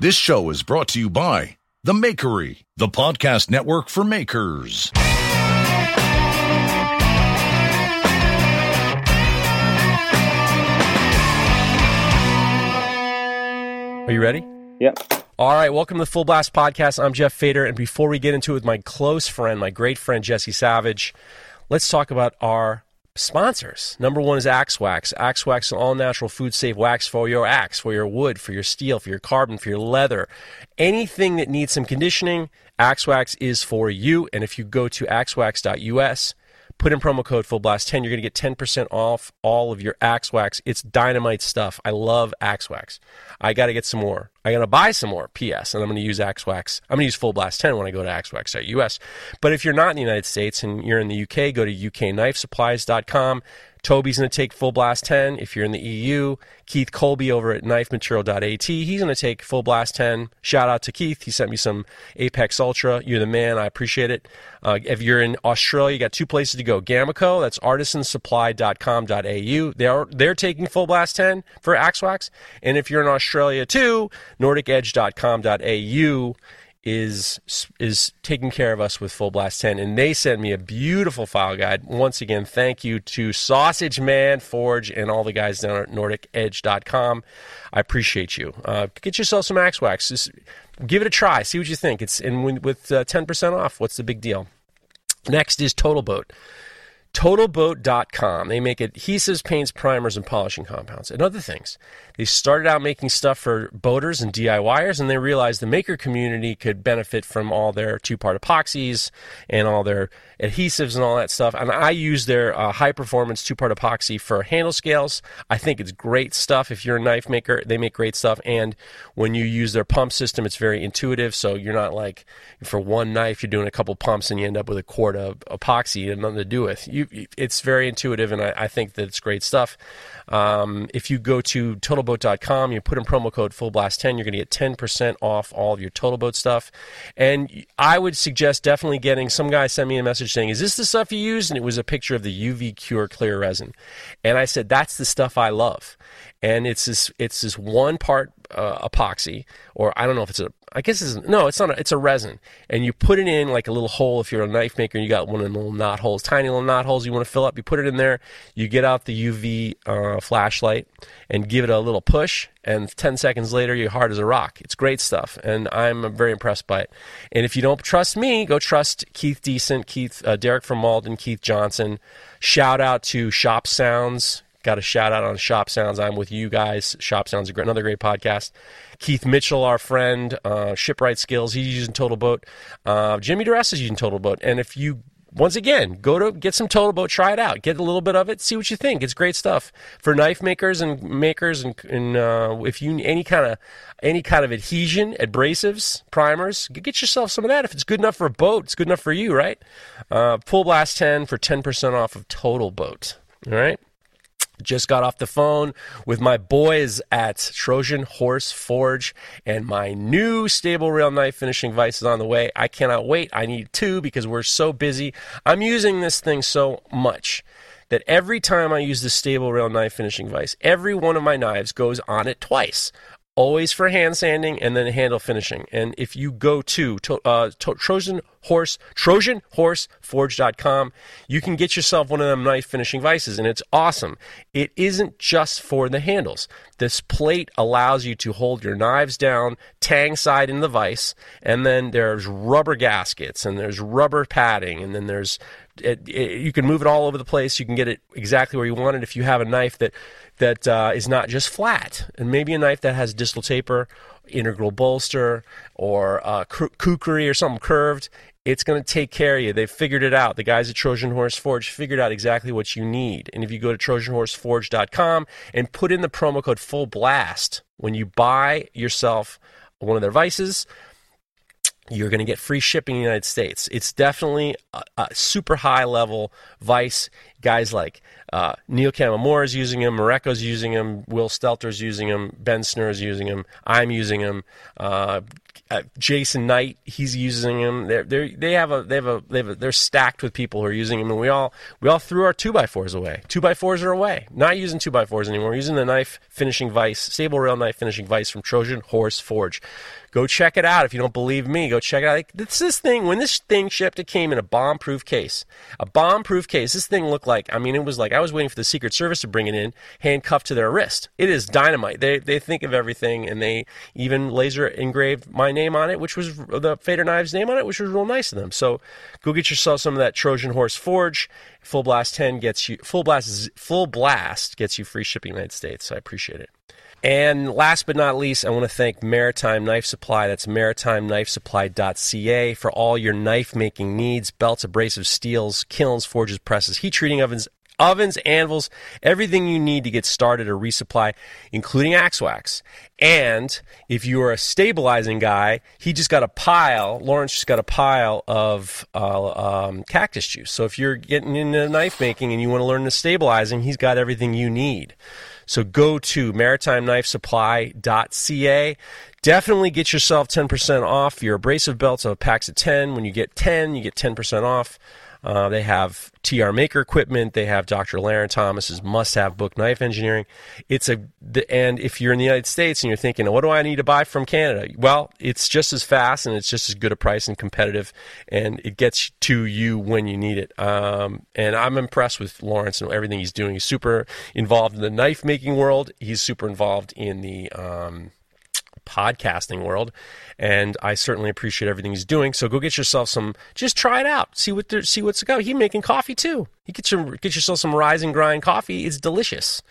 This show is brought to you by The Makery, the podcast network for makers. Are you ready? Yep. All right, welcome to the Full Blast Podcast. I'm Jeff Fader, and before we get into it with my close friend, my great friend Jesse Savage, let's talk about our sponsors. Number one is Axe Wax. Axe Wax is all natural, food safe wax for your axe, for your wood, for your steel, for your carbon, for your leather. Anything that needs some conditioning, Axe Wax is for you. And if you go to axewax.us, put in promo code FullBlast10, you're going to get 10% off all of your Axe Wax. It's dynamite stuff. I love Axe Wax. I got to get some more. I got to buy some more, PS, and I'm going to use Axe Wax. I'm going to use Full Blast 10 when I go to axewax.us. But if you're not in the United States and you're in the UK, go to ukknifesupplies.com. Toby's going to take Full Blast 10. If you're in the EU, Keith Colby over at knifematerial.at, he's going to take Full Blast 10. Shout out to Keith. He sent me some Apex Ultra. You're the man. I appreciate it. Uh, if you're in Australia, you got two places to go. Gamaco, that's artisansupply.com.au. They're, they're taking Full Blast 10 for Axe Wax. And if you're in Australia too, nordicedge.com.au is is taking care of us with Full Blast 10 and they sent me a beautiful file guide. Once again, thank you to Sausage Man, Forge and all the guys down at nordicedge.com. I appreciate you. Uh, get yourself some Axe Wax. Just give it a try. See what you think. It's and with uh, 10% off. What's the big deal? Next is Total Boat. TotalBoat.com. They make adhesives, paints, primers, and polishing compounds, and other things. They started out making stuff for boaters and DIYers, and they realized the maker community could benefit from all their two part epoxies and all their adhesives and all that stuff. And I use their uh, high performance two part epoxy for handle scales. I think it's great stuff. If you're a knife maker, they make great stuff. And when you use their pump system, it's very intuitive. So you're not like, for one knife, you're doing a couple pumps and you end up with a quart of epoxy and nothing to do with. You, it's very intuitive, and I, I think that it's great stuff. Um, if you go to totalboat.com, you put in promo code FullBlast10, you're going to get 10% off all of your Total Boat stuff. And I would suggest definitely getting some guy sent me a message saying, Is this the stuff you use? And it was a picture of the UV Cure clear resin. And I said, That's the stuff I love. And it's this, it's this one part uh, epoxy, or I don't know if it's a I guess it's no, it's not. A, it's a resin, and you put it in like a little hole. If you're a knife maker, and you got one of the little knot holes, tiny little knot holes you want to fill up. You put it in there. You get out the UV uh, flashlight and give it a little push, and 10 seconds later, you're hard as a rock. It's great stuff, and I'm very impressed by it. And if you don't trust me, go trust Keith Decent, Keith uh, Derek from Malden, Keith Johnson. Shout out to Shop Sounds. Got a shout out on Shop Sounds. I'm with you guys. Shop Sounds, is another great podcast. Keith Mitchell, our friend, uh, Shipwright Skills, he's using Total Boat. Uh, Jimmy Duress is using Total Boat. And if you once again, go to get some Total Boat, try it out, get a little bit of it, see what you think. It's great stuff for knife makers and makers, and, and uh, if you any kind of any kind of adhesion, abrasives, primers, get yourself some of that. If it's good enough for a boat, it's good enough for you, right? Uh, Blast ten for ten percent off of Total Boat. All right. Just got off the phone with my boys at Trojan Horse Forge, and my new stable rail knife finishing vise is on the way. I cannot wait. I need two because we're so busy. I'm using this thing so much that every time I use the stable rail knife finishing vise, every one of my knives goes on it twice always for hand sanding and then handle finishing. And if you go to, to, uh, to Trojan Horse, TrojanHorseForge.com, you can get yourself one of them knife finishing vices, and it's awesome. It isn't just for the handles. This plate allows you to hold your knives down, tang side in the vise, and then there's rubber gaskets, and there's rubber padding, and then there's it, it, you can move it all over the place. You can get it exactly where you want it if you have a knife that that uh, is not just flat, and maybe a knife that has distal taper, integral bolster, or uh, kukri or something curved. It's going to take care of you. They've figured it out. The guys at Trojan Horse Forge figured out exactly what you need. And if you go to TrojanHorseForge.com and put in the promo code Full Blast when you buy yourself one of their vices, you're going to get free shipping in the United States. It's definitely a, a, super high level vice. guys like uh, Neil Kamimura is using them, Mareko's using them, Will Stelter's using them, Ben Snur is using them, I'm using them. Uh, uh, Jason Knight, he's using them. They're, they're, they have a, they have a, they have a, they're stacked with people who are using them, and we all, we all threw our two by fours away. Two by fours are away. Not using two by fours anymore. We're using the knife finishing vice, stable Rail knife finishing vice from Trojan Horse Forge. Go check it out. If you don't believe me, go check it out. Like, this, this thing, when this thing shipped, it came in a bomb proof case. A bomb proof case. This thing looked like, I mean, it was like I was waiting for the Secret Service to bring it in, handcuffed to their wrist. It is dynamite. They, they think of everything, and they even laser engraved my name on it, which was the Fader Knives name on it, which was real nice of them. So go get yourself some of that Trojan Horse Forge. Full Blast 10 gets you, Full Blast, Full Blast gets you free shipping in the United States. So I appreciate it. And last but not least, I want to thank Maritime Knife Supply. That's maritimeknifesupply.ca for all your knife making needs belts, abrasive steels, kilns, forges, presses, heat treating ovens, ovens, anvils, everything you need to get started or resupply, including axe wax. And if you are a stabilizing guy, he just got a pile, Lawrence just got a pile of uh, um, cactus juice. So if you're getting into knife making and you want to learn the stabilizing, he's got everything you need. So go to maritimeknifesupply.ca. Definitely get yourself 10% off your abrasive belts of packs of 10. When you get 10, you get 10% off. Uh, they have TR Maker equipment. They have Dr. Larrin Thomas's must-have book, Knife Engineering. It's a and if you're in the United States and you're thinking, what do I need to buy from Canada? Well, it's just as fast and it's just as good a price and competitive, and it gets to you when you need it. Um, and I'm impressed with Lawrence and everything he's doing. He's super involved in the knife making world. He's super involved in the um, podcasting world, and I certainly appreciate everything he's doing. So go get yourself some. Just try it out. See what there, see what's go. He's making coffee too. You get your get yourself some rise and grind coffee. It's delicious.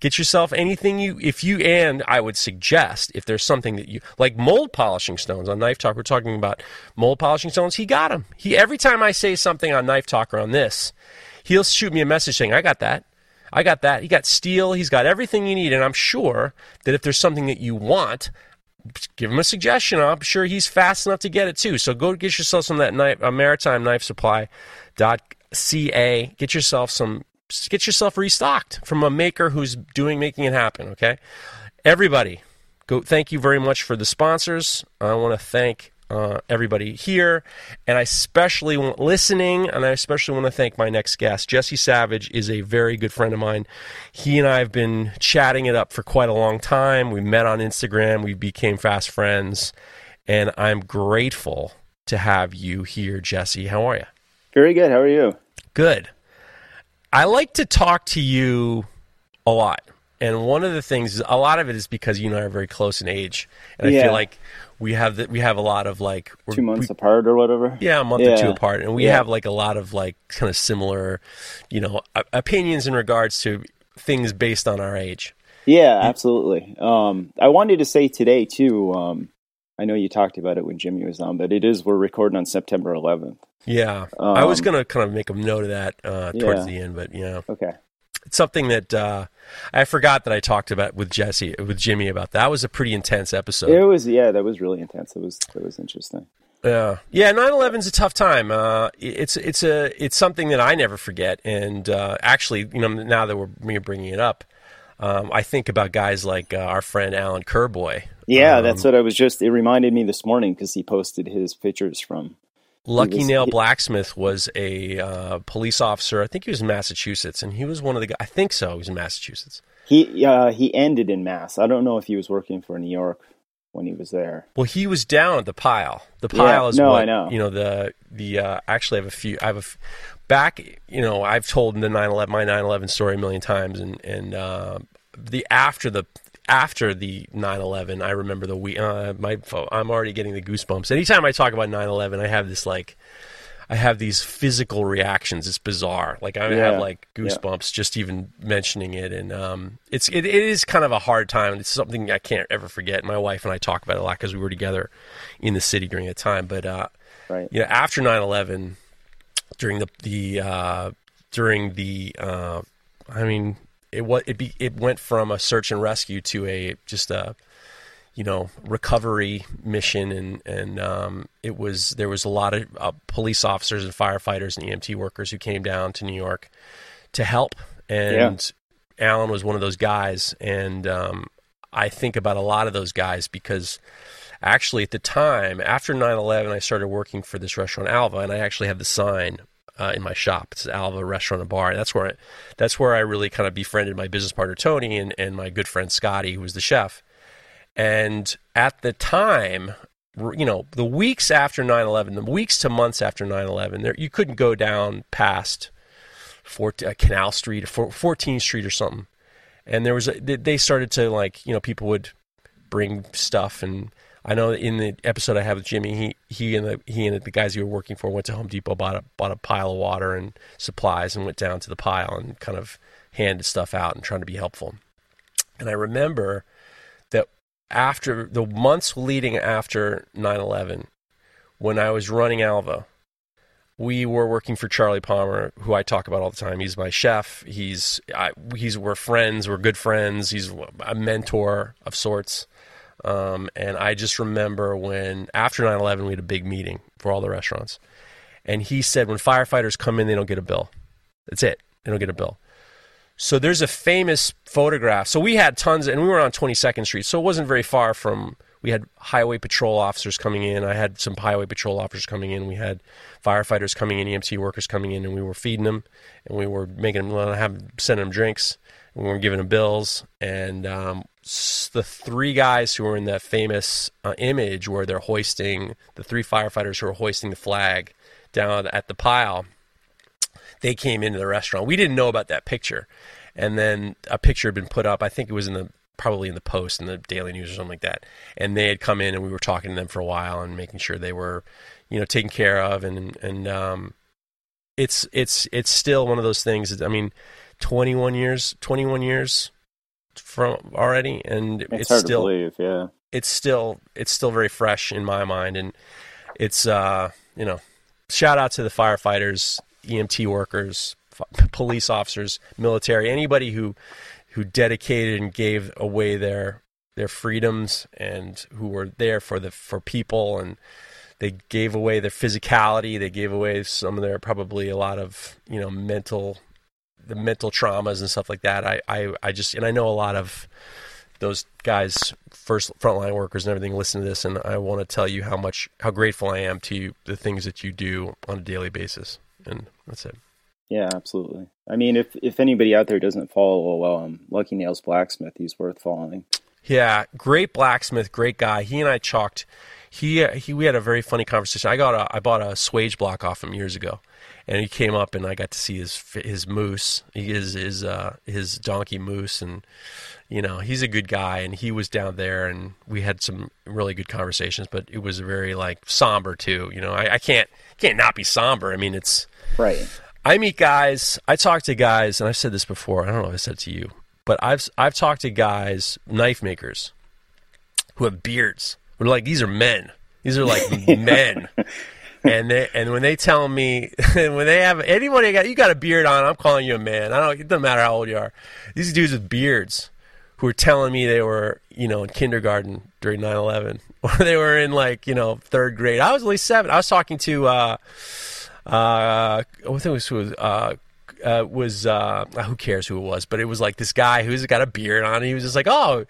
Get yourself anything you if you and I would suggest if there's something that you like mold polishing stones on Knife Talk. We're talking about mold polishing stones. He got them. He every time I say something on Knife Talk or on this, he'll shoot me a message saying I got that. I got that. He got steel. He's got everything you need. And I'm sure that if there's something that you want, give him a suggestion. I'm sure he's fast enough to get it too. So go get yourself some that knife, uh, maritime knife supply dot ca. Get yourself some. Get yourself restocked from a maker who's doing making it happen. Okay, everybody, go. Thank you very much for the sponsors. I want to thank uh, everybody here, and I especially want listening, and I especially want to thank my next guest. Jesse Savage is a very good friend of mine. He and I have been chatting it up for quite a long time. We met on Instagram, we became fast friends, and I'm grateful to have you here, Jesse. How are you? Very good. How are you? Good. I like to talk to you a lot. And one of the things, a lot of it is because you and I are very close in age, and I Yeah. feel like we have the, we have a lot of like Two months we- apart or whatever. yeah, a month or two apart, and we Yeah. have like a lot of like kind of similar, you know, opinions in regards to things based on our age. Yeah, absolutely. Um, I wanted to say today too. Um, I know you talked about it when Jimmy was on, but it is we're recording on September 11th. Yeah, I was Um, gonna kind of make a note of that uh, towards Yeah. the end, but yeah, Okay. It's something that uh, I forgot that I talked about with Jesse, with Jimmy about that. was a pretty intense episode. It was yeah, that was really intense. It was that was interesting. Yeah, yeah. 9/11's a tough time. Uh, it's it's a it's something that I never forget. And uh, actually, you know, now that we're we're bringing it up, um, I think about guys like uh, our friend Alan Kerboy. Yeah, Um, that's what I was just. It reminded me this morning because he posted his pictures from. Lucky Nail Blacksmith was a uh, police officer. I think he was in Massachusetts, and he was one of the guys. I think so. He was in Massachusetts. He uh, he ended in Mass. I don't know if he was working for New York when he was there. Well, he was down at the pile. The Yeah, pile is no, what I know. you know. The the uh, actually, I have a few. I have a f- back. You know, I've told the 9/11 my 9/11 story a million times, and and uh, the after the after the 9/11, I remember the week Uh, my pho- I'm already getting the goosebumps. Anytime I talk about 9/11, I have this like. I have these physical reactions. It's bizarre. Like I Yeah, have like yeah. goosebumps just even mentioning it, and um, it's it, it is kind of a hard time. It's something I can't ever forget. My wife and I talk about it a lot because we were together in the city during that time. But uh, Right. you know, after 9/11, during the the uh, during the uh, I mean, it what it be, it went from a search and rescue to a just a you know recovery mission and and um, it was there was a lot of uh, police officers and firefighters and EMT workers who came down to New York to help, and yeah. Alan was one of those guys. And um, I think about a lot of those guys because actually at the time after 9-11 i started working for this restaurant alva and i actually had the sign uh, in my shop. It's alva restaurant and bar. And that's where I, that's where i really kind of befriended my business partner tony and, and my good friend scotty who was the chef. And at the time you know the weeks after 9-11 the weeks to months after 9-11 there, you couldn't go down past 14, uh, canal street or 14th street or something. And there was a, they started to like you know people would bring stuff and I know in the episode I have with Jimmy, he he and the he and the guys he were working for went to Home Depot, bought a bought a pile of water and supplies, and went down to the pile and kind of handed stuff out and trying to be helpful. And I remember that after the months leading after 9/11, when I was running Alva, we were working for Charlie Palmer, who I talk about all the time. He's my chef. He's I, he's we're friends. We're good friends. He's a mentor of sorts. Um, and I just remember when after 9 11, we had a big meeting for all the restaurants. And he said, when firefighters come in, they don't get a bill. That's it. They don't get a bill. So there's a famous photograph. So we had tons, and we were on 22nd Street. So it wasn't very far from, we had highway patrol officers coming in. I had some highway patrol officers coming in. We had firefighters coming in, EMT workers coming in, and we were feeding them, and we were making them, have, sending them drinks, and we were giving them bills. And um, the three guys who were in that famous uh, image where they're hoisting the three firefighters who are hoisting the flag down at the pile they came into the restaurant. We didn't know about that picture. And then a picture had been put up. I think it was in the probably in the post in the daily news or something like that. And they had come in and we were talking to them for a while and making sure they were you know taken care of. And and um, it's it's it's still one of those things i mean 21 years 21 years from already, and it's, it's still, believe. Yeah, it's still it's still very fresh in my mind, and it's uh, you know, shout out to the firefighters, EMT workers, f- police officers, military, anybody who who dedicated and gave away their their freedoms and who were there for the for people and they gave away their physicality they gave away some of their probably a lot of you know mental the mental traumas and stuff like that. I, I, I just and I know a lot of those guys, first frontline workers and everything, listen to this, and I want to tell you how much how grateful I am to you, the things that you do on a daily basis, and that's it. Yeah, absolutely. I mean, if if anybody out there doesn't follow um, Lucky Nails Blacksmith, he's worth following. Yeah, great blacksmith, great guy. He and I chalked. He he. We had a very funny conversation. I got a I bought a swage block off him years ago, and he came up and I got to see his his moose, his his uh, his donkey moose, and you know he's a good guy, and he was down there, and we had some really good conversations, but it was very like somber too. You know, I, I can't can't not be somber. I mean, it's right. I meet guys, I talk to guys, and I've said this before. I don't know if I said it to you, but I've I've talked to guys, knife makers, who have beards. We're like these are men. These are like men and they and when they tell me when they have anybody got you got a beard on, I'm calling you a man. I don't. It doesn't matter how old you are. These dudes with beards who were telling me they were you know in kindergarten during 9/11 or they were in like you know third grade. I was at least seven. I was talking to uh uh I think it was uh uh, was uh, who cares who it was, but it was like this guy who's got a beard on. he was just like, "Oh,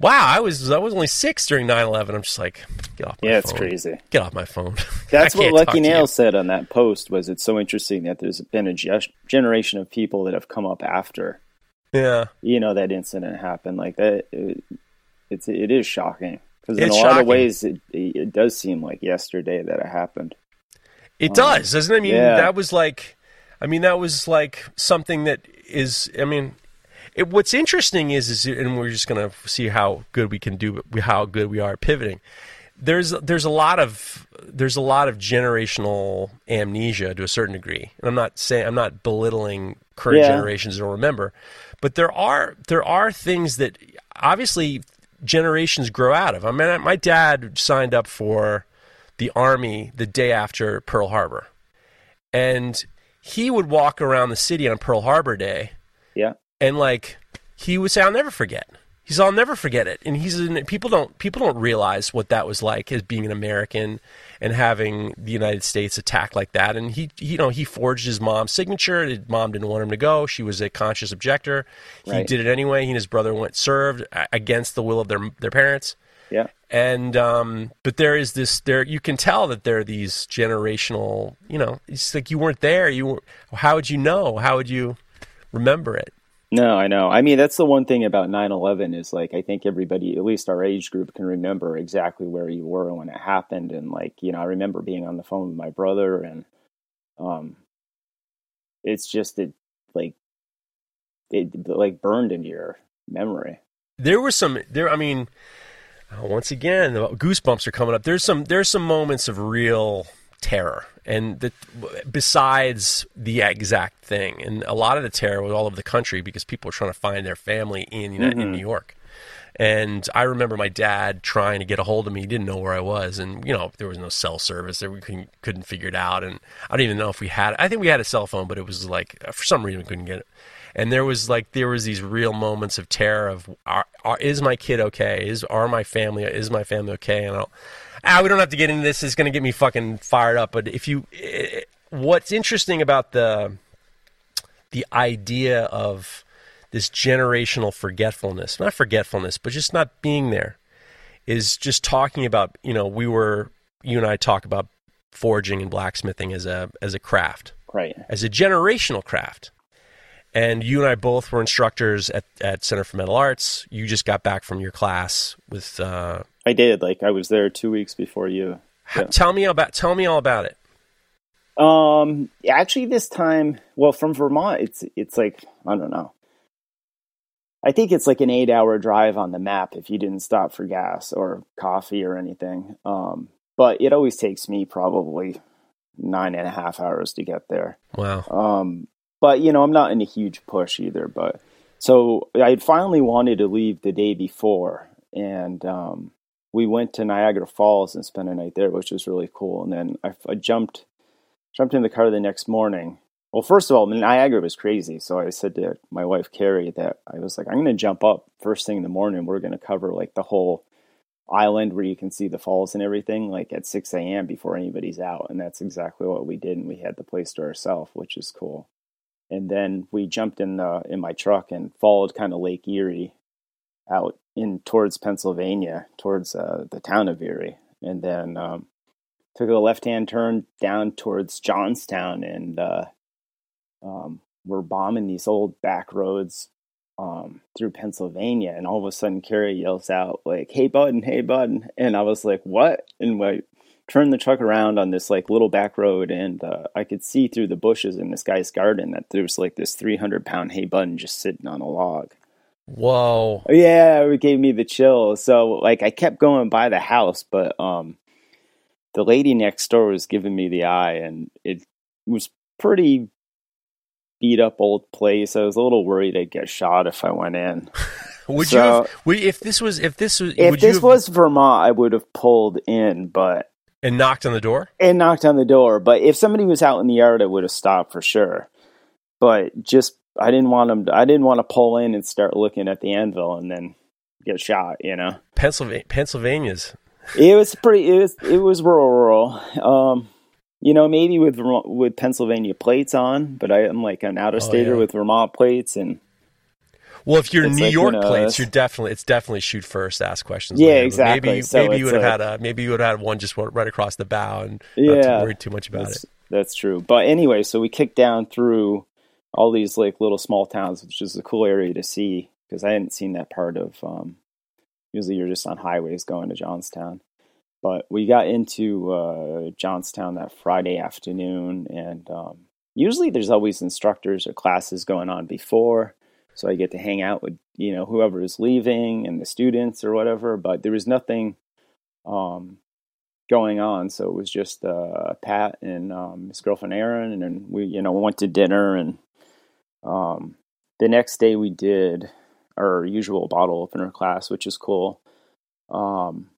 wow, I was I was only six during 9-11. I'm just like, get off my phone. yeah, phone. it's crazy. Get off my phone. That's what Lucky Nail said on that post. Was it's so interesting that there's been a generation of people that have come up after. Yeah, you know that incident happened like that. It, it's it is shocking because in a lot shocking. of ways it, it does seem like yesterday that it happened. It um, does, doesn't it? I mean, yeah. that was like, I mean, that was like something that is. I mean, it, what's interesting is, is, and we're just going to see how good we can do, how good we are at pivoting. There's there's a lot of there's a lot of generational amnesia to a certain degree, and I'm not saying I'm not belittling current yeah. generations don't remember, but there are there are things that obviously generations grow out of. I mean, my dad signed up for the army the day after Pearl Harbor, and he would walk around the city on Pearl Harbor Day. Yeah and like he would say, I'll never forget. He's I'll never forget it. And he's in, people don't people don't realize what that was like as being an American and having the United States attack like that. And he, he you know he forged his mom's signature. His mom didn't want him to go. She was a conscious objector. He Right. did it anyway. He and his brother went served against the will of their their parents. Yeah. And um, but there is this there you can tell that there are these generational you know it's like you weren't there you were, how would you know how would you remember it No, I know. I mean, that's the one thing about 9/11 is like I think everybody, at least our age group, can remember exactly where you were when it happened. And like, you know, I remember being on the phone with my brother, and um, it's just it like it like burned into your memory. there were some there i mean uh, once again the goosebumps are coming up there's some there's some moments of real terror and the, besides the exact thing and a lot of the terror was all over the country because people were trying to find their family in, in mm-hmm. new york and I remember my dad trying to get a hold of me. He didn't know where I was, and you know there was no cell service. There we couldn't couldn't figure it out, and I don't even know if we had. I think we had a cell phone, but it was like for some reason we couldn't get it. And there was like there was these real moments of terror of are, are, is my kid okay? Is are my family is my family okay? And I'll, ah, we don't have to get into this. It's going to get me fucking fired up. But if you, eh, what's interesting about the the idea of this generational forgetfulness, not forgetfulness, but just not being there, is just talking about, you know, we were, you and I talk about forging and blacksmithing as a, as a craft, Right. as a generational craft. And you and I both were instructors at, at Center for Metal Arts. You just got back from your class with, uh, I did. Like I was there two weeks before you. ha- tell me about, tell me all about it. Um, actually, this time, well, from Vermont, it's it's like I don't know. I think it's like an eight-hour drive on the map if you didn't stop for gas or coffee or anything. Um, but it always takes me probably nine and a half hours to get there. Wow. Um, but you know, I'm not in a huge push either. But so I had finally wanted to leave the day before, and um, we went to Niagara Falls and spent a night there, which was really cool. And then I, I jumped jumped in the car the next morning. Well, first of all, Niagara was crazy, so I said to my wife Carrie that I was like, I'm going to jump up first thing in the morning. We're going to cover like the whole island where you can see the falls and everything, like at 6 a.m. before anybody's out. And that's exactly what we did, and we had the place to ourselves, which is cool. And then we jumped in the in my truck and followed kind of Lake Erie out in towards Pennsylvania, towards uh, the town of Erie, and then um, took a left hand turn down towards Johnstown, and uh, um, we're bombing these old back roads um, through Pennsylvania, and all of a sudden Carrie yells out like, "Hey, bud!" Hey, bud!" And I was like, "What?" And we turned the truck around on this like little back road, and uh, I could see through the bushes in this guy's garden that there was like this three hundred pound Hay-Budden just sitting on a log. Whoa. Yeah, it gave me the chills. So like I kept going by the house, but um the lady next door was giving me the eye and it was pretty beat up old place. I was a little worried I'd get shot if I went in. Would So- you have, would, if this was, if this was, If would you this have, was Vermont, I would have pulled in, but and knocked on the door? and knocked on the door. But if somebody was out in the yard, I would have stopped for sure. But just I didn't want them. I didn't want to pull in and start looking at the anvil and then get shot. You know. Pennsylvania, Pennsylvania's. it was pretty it was it was rural rural um you know maybe with Vermont, with pennsylvania plates on but i am like an out of stater Oh, yeah. with vermont plates and Well, if you're New like, York you know, plates, you're definitely it's definitely shoot first, ask questions. Yeah, later. Exactly. Maybe So maybe you would have like- had a maybe you would have had one just right across the bow and not Yeah, to worry too much about that's, it. that's true but anyway so we kicked down through all these like little small towns which is a cool area to see because i hadn't seen that part of um usually you're just on highways going to johnstown. But we got into uh, johnstown that friday afternoon and um, usually there's always instructors or classes going on before so i get to hang out with you know whoever is leaving and the students or whatever but there was nothing um, going on. So it was just uh, pat and um, his girlfriend Erin, and we you know went to dinner and um, the next day we did our usual bottle opener class which is cool um,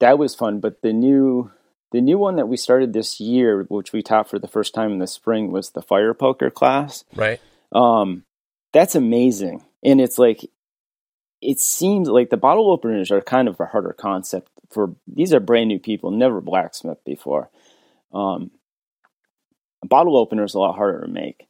that was fun but the new the new one that we started this year which we taught for the first time in the spring was the fire poker class Right? um, that's amazing. And it's like it seems like the bottle openers are kind of a harder concept for these are brand new people, never blacksmith before. Um, a bottle opener is a lot harder to make.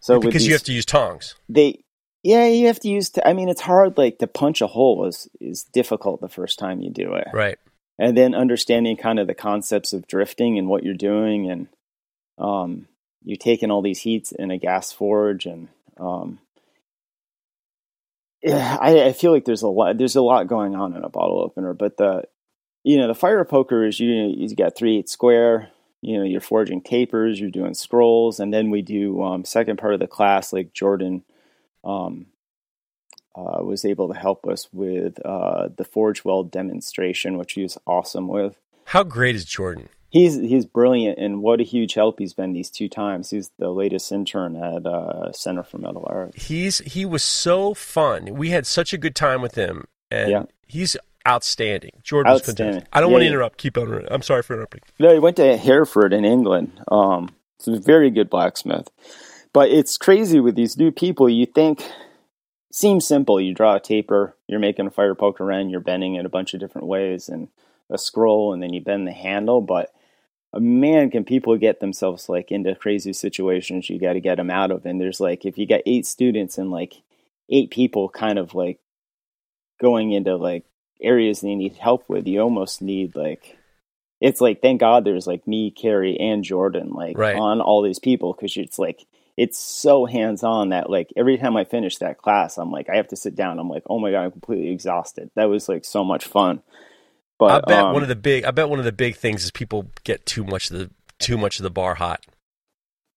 So because these, you have to use tongs. They yeah, you have to use. T- I mean, it's hard. Like to punch a hole is is difficult the first time you do it. Right. And then understanding kind of the concepts of drifting and what you're doing, and um, you taking all these heats in a gas forge, and um, yeah, I, I feel like there's a lot. There's a lot going on in a bottle opener, but the you know the fire poker is you you got three eight square. You know you're forging tapers, you're doing scrolls, and then we do um, second part of the class like Jordan um, uh, was able to help us with uh, the Forge Weld demonstration, which he was awesome with. How great is Jordan? He's he's brilliant, and what a huge help he's been these two times. He's the latest intern at uh, Center for Metal Arts. He's he was so fun. We had such a good time with him, and yeah. he's outstanding. Jordan outstanding. I don't yeah, want to interrupt. Keep on. I'm sorry for interrupting. No, he went to Hereford in England. Um, he's a very good blacksmith. But it's crazy with these new people. You think seems simple. You draw a taper, you're making a fire poker end, you're bending it a bunch of different ways, and a scroll, and then you bend the handle. But man, can people get themselves like into crazy situations you got to get them out of? And there's like, if you got eight students and like eight people kind of like going into like areas they need help with, you almost need like, it's like, thank God there's like me, Carrie, and Jordan like right. on all these people because it's like, it's so hands on that like every time I finish that class, I'm like I have to sit down. I'm like, oh my god, I'm completely exhausted. That was like so much fun. But I bet um, one of the big I bet one of the big things is people get too much of the too much of the bar hot.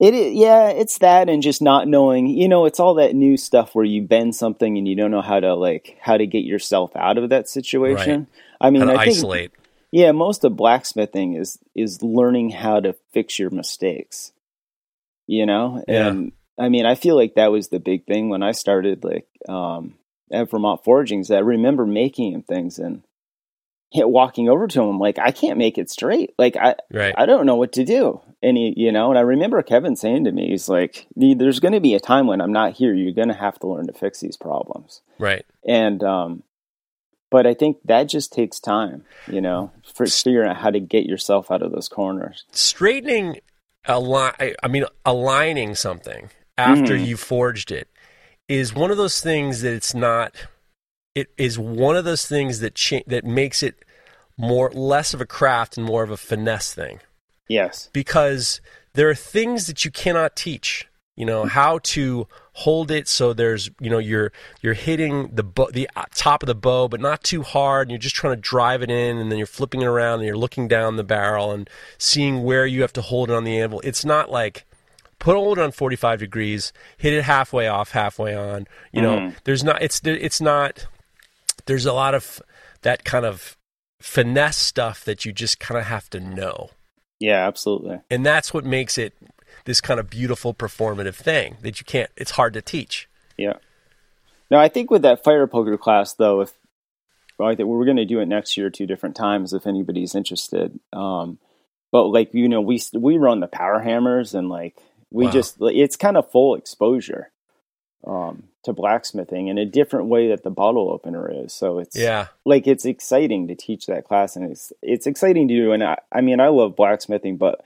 It is, yeah, it's that and just not knowing, you know, it's all that new stuff where you bend something and you don't know how to like how to get yourself out of that situation. Right. I mean, I isolate. Think, yeah, most of blacksmithing is is learning how to fix your mistakes you know? And yeah. I mean, I feel like that was the big thing when I started like um at Vermont Forgings. I remember making things and walking over to him like I can't make it straight. Like I right. I don't know what to do. And he, you know, and I remember Kevin saying to me, he's like, "There's going to be a time when I'm not here. You're going to have to learn to fix these problems." Right. And um but I think that just takes time, you know, for figuring out how to get yourself out of those corners. Straightening align, I mean, aligning something after mm. you forged it is one of those things that it's not. It is one of those things that cha- that makes it more less of a craft and more of a finesse thing. Yes, because there are things that you cannot teach. You know how to hold it so there's you know you're you're hitting the bo- the uh, top of the bow but not too hard and you're just trying to drive it in and then you're flipping it around and you're looking down the barrel and seeing where you have to hold it on the anvil it's not like put hold it on 45 degrees hit it halfway off halfway on you know mm. there's not it's it's not there's a lot of that kind of finesse stuff that you just kind of have to know. Yeah absolutely. And that's what makes it this kind of beautiful performative thing that you can't it's hard to teach. Yeah. Now i think with that fire poker class though if I think we're going to do it next year two different times if anybody's interested. Um, but like you know we we run the power hammers and like we wow. just it's kind of full exposure. Um, to blacksmithing in a different way that the bottle opener is. So it's yeah, like it's exciting to teach that class, and it's it's exciting to do. And I, I mean, I love blacksmithing, but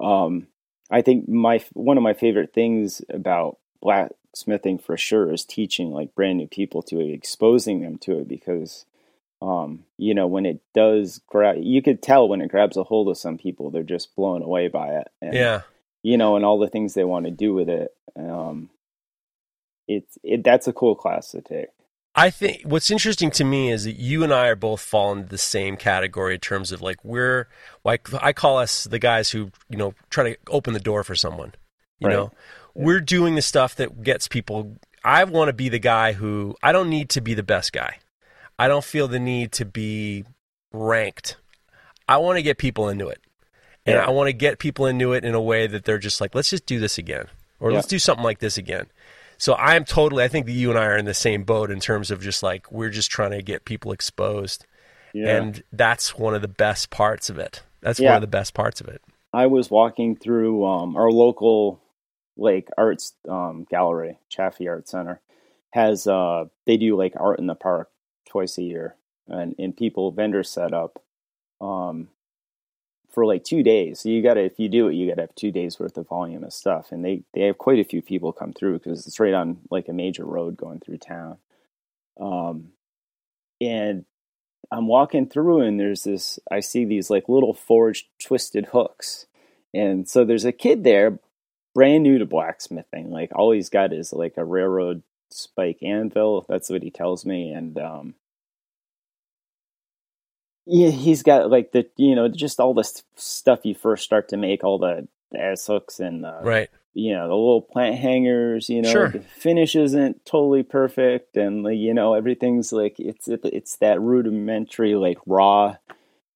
um, I think my one of my favorite things about blacksmithing for sure is teaching like brand new people to it, exposing them to it because um, you know when it does grab you could tell when it grabs a hold of some people they're just blown away by it and, yeah you know and all the things they want to do with it um it's it that's a cool class to take I think what's interesting to me is that you and I are both fall into the same category in terms of like we're like I call us the guys who you know try to open the door for someone. You right. know, yeah. we're doing the stuff that gets people. I want to be the guy who I don't need to be the best guy. I don't feel the need to be ranked. I want to get people into it, and yeah. I want to get people into it in a way that they're just like, let's just do this again, or yeah. let's do something like this again. So I'm totally. I think that you and I are in the same boat in terms of just like we're just trying to get people exposed, yeah. and that's one of the best parts of it. That's yeah. one of the best parts of it. I was walking through um, our local like arts um, gallery, Chaffee Art Center, has uh they do like art in the park twice a year, and and people vendors set up um for like two days. So you got to if you do it, you got to have two days worth of volume of stuff, and they they have quite a few people come through because it's right on like a major road going through town. Um, and I'm walking through, and there's this. I see these like little forged twisted hooks, and so there's a kid there, brand new to blacksmithing. Like all he's got is like a railroad spike anvil. That's what he tells me, and um, yeah, he's got like the you know just all the stuff you first start to make, all the, the S hooks and the, right. You know the little plant hangers. You know Sure. the finish isn't totally perfect, and like, you know everything's like it's it's that rudimentary like raw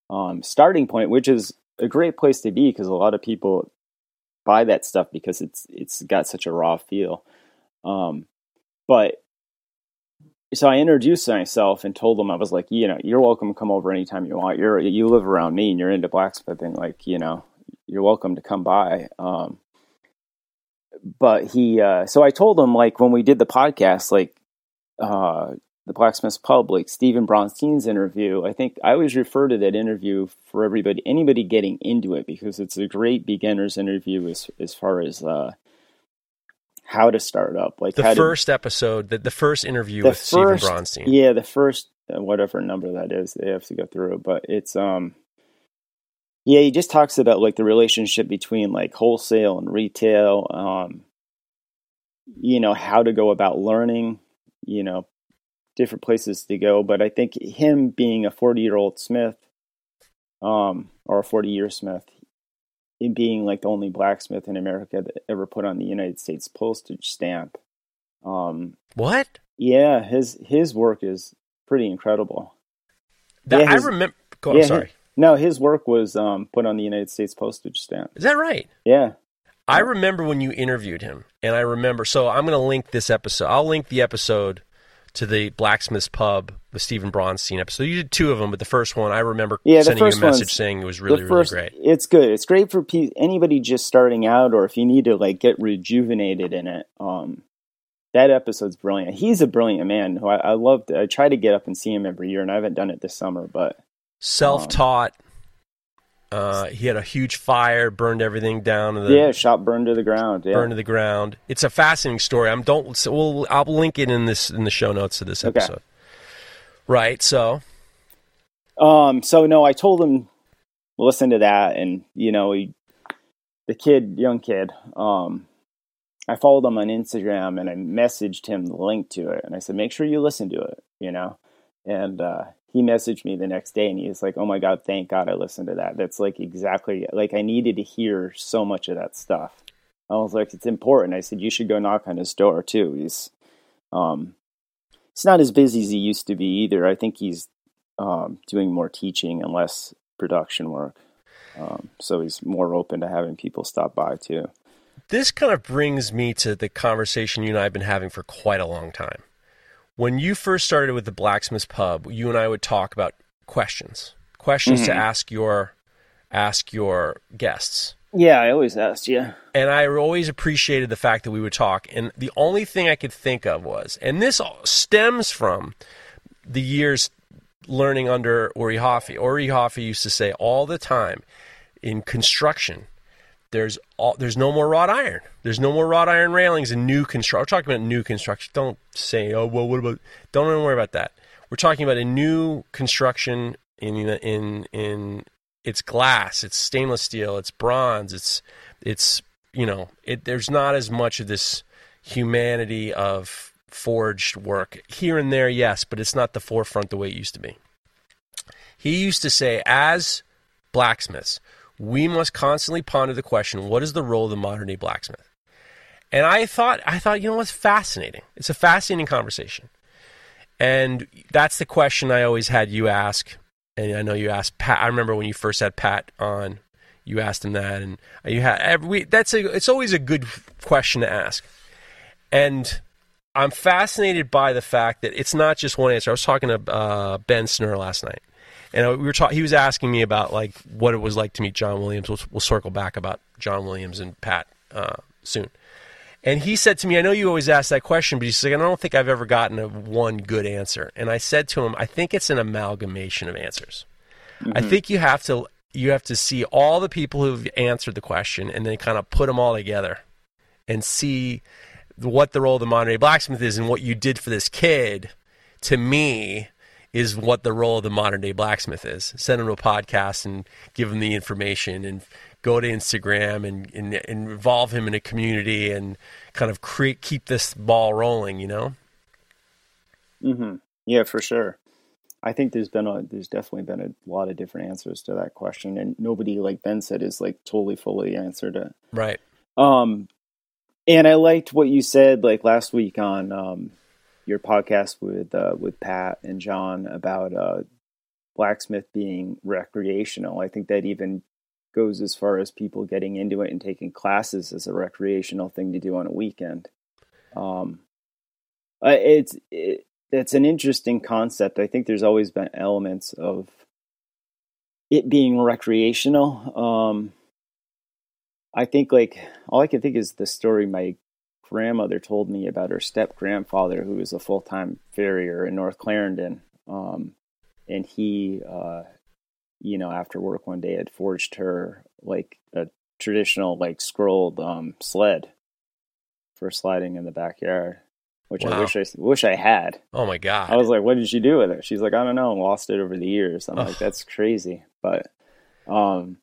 um, starting point, which is a great place to be because a lot of people buy that stuff because it's it's got such a raw feel. Um, but so I introduced myself and told them I was like, you know, you're welcome to come over anytime you want. You're you live around me and you're into blacksmithing, like you know, you're welcome to come by. Um, but he, uh, so I told him like when we did the podcast, like uh, the Blacksmith's Pub, like Stephen Bronstein's interview. I think I always refer to that interview for everybody, anybody getting into it, because it's a great beginner's interview as as far as uh, how to start up. Like The how to- first episode, the, the first interview the with Stephen first- Bronstein. Yeah, the first uh, whatever number that is, they have to go through. But it's um, yeah, he just talks about like the relationship between like wholesale and retail. Um, you know how to go about learning. You know, different places to go. But I think him being a forty-year-old smith, um, or a forty-year smith, being like the only blacksmith in America that ever put on the United States postage stamp. Um, What? yeah, his his work is pretty incredible. That, Yeah, his- I remember. Go, yeah, I'm sorry. No, his work was um, put on the United States postage stamp. Is that right? Yeah. I remember when you interviewed him, and I remember. So I'm going to link this episode. I'll link the episode to the Blacksmith's Pub with Stephen Bronstein episode. You did two of them, but the first one I remember Yeah, sending you a message saying it was really, first, really great. It's good. It's great for pe- anybody just starting out, or if you need to like get rejuvenated in it. Um, that episode's brilliant. He's a brilliant man who I, I love. To, I try to get up and see him every year, and I haven't done it this summer, but Self-taught. Uh, he had a huge fire, burned everything down the yeah, shop burned to the ground. Yeah. burned to the ground. It's a fascinating story. I'm don't. So we'll, I'll link it in this in the show notes to this episode. Okay. Right. So Um, so no, I told him listen to that, and you know, he, the kid, young kid, um, I followed him on Instagram and I messaged him the link to it, and I said, make sure you listen to it, you know, and uh, he messaged me the next day, and he was like, oh my god, thank God I listened to that. That's like exactly like I needed to hear so much of that stuff. I was like, it's important. I said you should go knock on his door too. He's um, he's not as busy as he used to be either. I think he's um, doing more teaching and less production work. Um, so he's more open to having people stop by too. this kind of brings me to the conversation you and I have been having for quite a long time. When you first started with the Blacksmith's Pub, you and I would talk about questions, questions to mm-hmm. ask your ask your guests. Yeah, I always asked you. and I always appreciated the fact that we would talk. And the only thing I could think of was, and this all stems from the years learning under Uri Hofi. Uri Hofi used to say all the time in construction, there's all, there's no more wrought iron. There's no more wrought iron railings in new construction. We're talking about new construction. Don't say, oh well, what about? Don't even worry about that. We're talking about a new construction in in in it's glass, it's stainless steel, it's bronze, it's it's you know it, there's not as much of this humanity of forged work here and there yes but it's not the forefront the way it used to be he used to say as blacksmiths we must constantly ponder the question what is the role of the modern day blacksmith and i thought i thought you know what's fascinating it's a fascinating conversation and that's the question i always had you ask and i know you asked pat i remember when you first had pat on you asked him that, and you had every. That's a. It's always a good question to ask, and I'm fascinated by the fact that it's not just one answer. I was talking to uh, Ben Snur last night, and we were talking. He was asking me about like what it was like to meet John Williams. We'll, we'll circle back about John Williams and Pat uh, soon, And he said to me, I know you always ask that question, but he's like, I don't think I've ever gotten a one good answer. And I said to him, I think it's an amalgamation of answers. Mm-hmm. I think you have to you have to see all the people who've answered the question and then kind of put them all together and see what the role of the modern day blacksmith is and what you did for this kid to me is what the role of the modern day blacksmith is. Send him a podcast and give him the information and go to Instagram and, and, and involve him in a community and kind of create, keep this ball rolling, you know? Mm-hmm. Yeah, for sure. I think there's been a there's definitely been a lot of different answers to that question, and nobody, like Ben said, is like totally fully answered it. Right. Um, and I liked what you said like last week on um your podcast with uh, with Pat and John about uh, blacksmith being recreational. I think that even goes as far as people getting into it and taking classes as a recreational thing to do on a weekend. Um, it's it, it's an interesting concept. I think there's always been elements of it being recreational. Um, I think like all I can think is the story my grandmother told me about her step grandfather, who was a full time farrier in North Clarendon. Um, and he, uh, you know, after work one day had forged her like a traditional, like scrolled um, sled for sliding in the backyard, which wow. I wish I wish I had. Oh my god! I was like, "What did she do with it?" She's like, "I don't know, lost it over the years." I'm Ugh. like, "That's crazy," but um,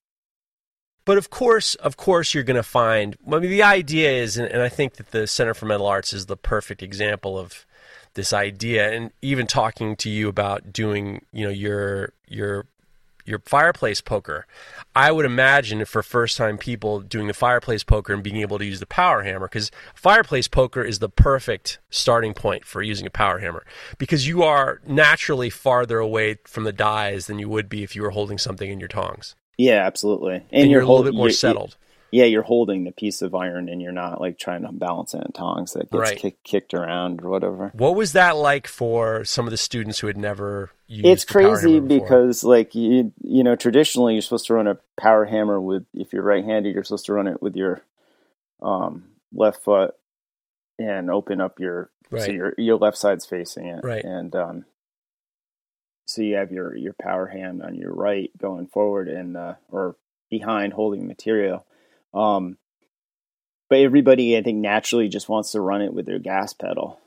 but of course, of course, you're going to find. I mean, the idea is, and, I think that the Center for Metal Arts is the perfect example of this idea. And even talking to you about doing, you know, your your your fireplace poker, I would imagine for first time people doing the fireplace poker and being able to use the power hammer, because fireplace poker is the perfect starting point for using a power hammer, because you are naturally farther away from the dies than you would be if you were holding something in your tongs. Yeah, absolutely. And, and you're, you're, a little bit more settled. Yeah, you're holding the piece of iron and you're not like trying to balance it in tongs that gets right. kick, kicked around or whatever. What was that like for some of the students who had never used it? It's crazy because like you you know, traditionally you're supposed to run a power hammer with if you're right-handed, you're supposed to run it with your um, left foot and open up your right. so your your left side's facing it. Right. And um so you have your your power hand on your right going forward and uh, or behind holding material. Um, but everybody, I think, naturally just wants to run it with their gas pedal.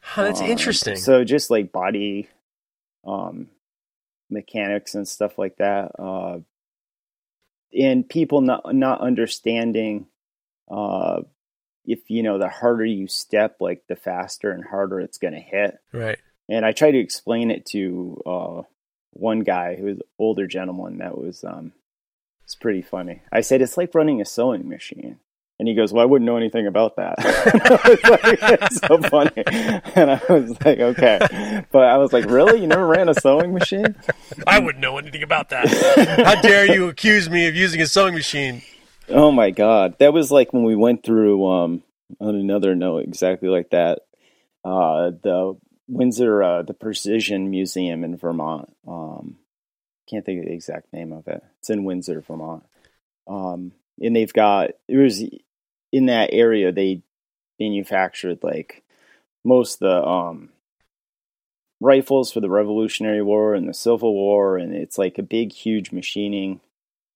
Huh, that's um, interesting. So just like body um, mechanics and stuff like that, uh, and people not not understanding uh, if you know the harder you step, like the faster and harder it's going to hit. Right. And I tried to explain it to uh, one guy who was an older gentleman that was um, it's pretty funny. I said it's like running a sewing machine. And he goes, "Well, I wouldn't know anything about that." like, it's so funny, and I was like, "Okay," but I was like, "Really? You never ran a sewing machine?" I wouldn't know anything about that. How dare you accuse me of using a sewing machine? Oh my god, that was like when we went through. Um, on another note, exactly like that. Uh, the Windsor, uh, the Precision Museum in Vermont. Um, can't think of the exact name of it. It's in Windsor, Vermont. Um, and they've got it was in that area they manufactured like most the um, rifles for the Revolutionary War and the Civil War, and it's like a big, huge machining,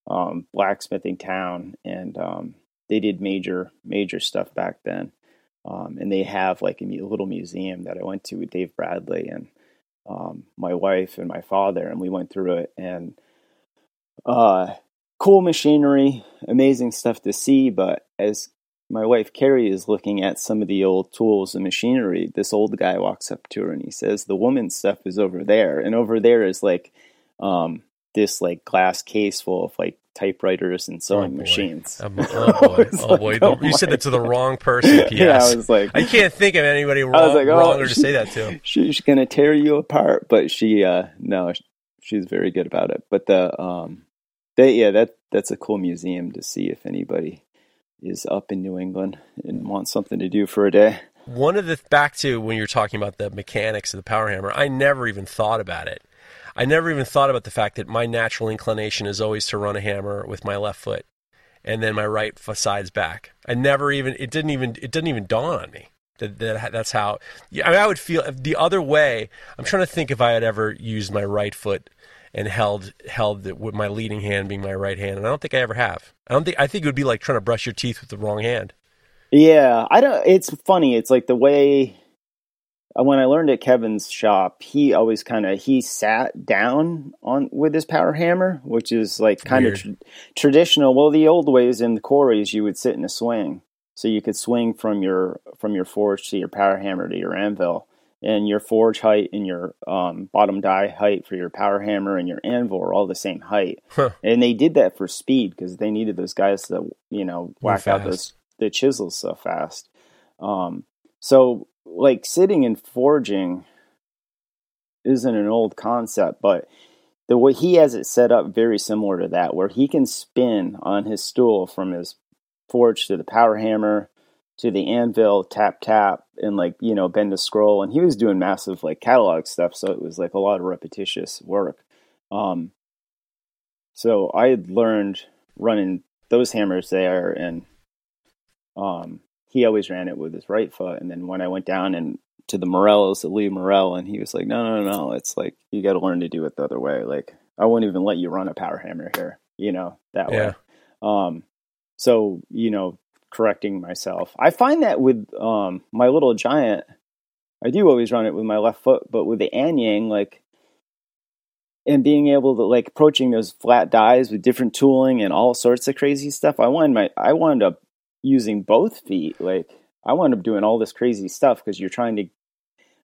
um, blacksmithing town, and um, they did major, major stuff back then. Um, and they have like a little museum that I went to with Dave Bradley and um, my wife and my father, and we went through it. And uh, cool machinery, amazing stuff to see. But as my wife Carrie is looking at some of the old tools and machinery, this old guy walks up to her and he says, "The woman's stuff is over there, and over there is like um, this like glass case full of like typewriters and sewing oh machines. oh boy, oh boy! Oh you said that to the wrong person. P.S. yeah, I was like, I can't think of anybody wrong, I was like, oh, wronger to say that to. She's gonna tear you apart, but she, uh no, she's very good about it. But the, um, they, yeah, that that's a cool museum to see if anybody is up in New England and wants something to do for a day. One of the back to when you're talking about the mechanics of the power hammer, I never even thought about it I never even thought about the fact that my natural inclination is always to run a hammer with my left foot. and then my right side's back. I never even it didn't even it didn't even dawn on me that, that that's how. I, mean, I would feel the other way. I'm trying to think if I had ever used my right foot and held held the, with my leading hand being my right hand, and I don't think I ever have. I don't think I think it would be like trying to brush your teeth with the wrong hand. Yeah, I don't. It's funny. It's like the way when I learned at Kevin's shop, he always kind of he sat down on with his power hammer, which is like kind of tra- traditional. Well, the old ways in the quarries, you would sit in a swing, so you could swing from your from your forge to your power hammer to your anvil and your forge height and your um, bottom die height for your power hammer and your anvil are all the same height. Huh. And they did that for speed because they needed those guys to, you know, whack out those the chisels so fast. Um, so like sitting and forging isn't an old concept, but the way he has it set up very similar to that, where he can spin on his stool from his forge to the power hammer to the anvil, tap tap, and like you know bend a scroll. And he was doing massive like catalog stuff, so it was like a lot of repetitious work. Um, so I had learned running those hammers there, and um, he always ran it with his right foot. And then when I went down and to the Morellos, the Lee Morrell, and he was like, "No, no, no, it's like you got to learn to do it the other way. Like I won't even let you run a power hammer here, you know, that yeah. way." Um, so you know, correcting myself. I find that with um, my little giant, I do always run it with my left foot, but with the Anyang, like, and being able to like approaching those flat dies with different tooling and all sorts of crazy stuff. I wound my I wound up using both feet. Like I wound up doing all this crazy stuff because you're trying to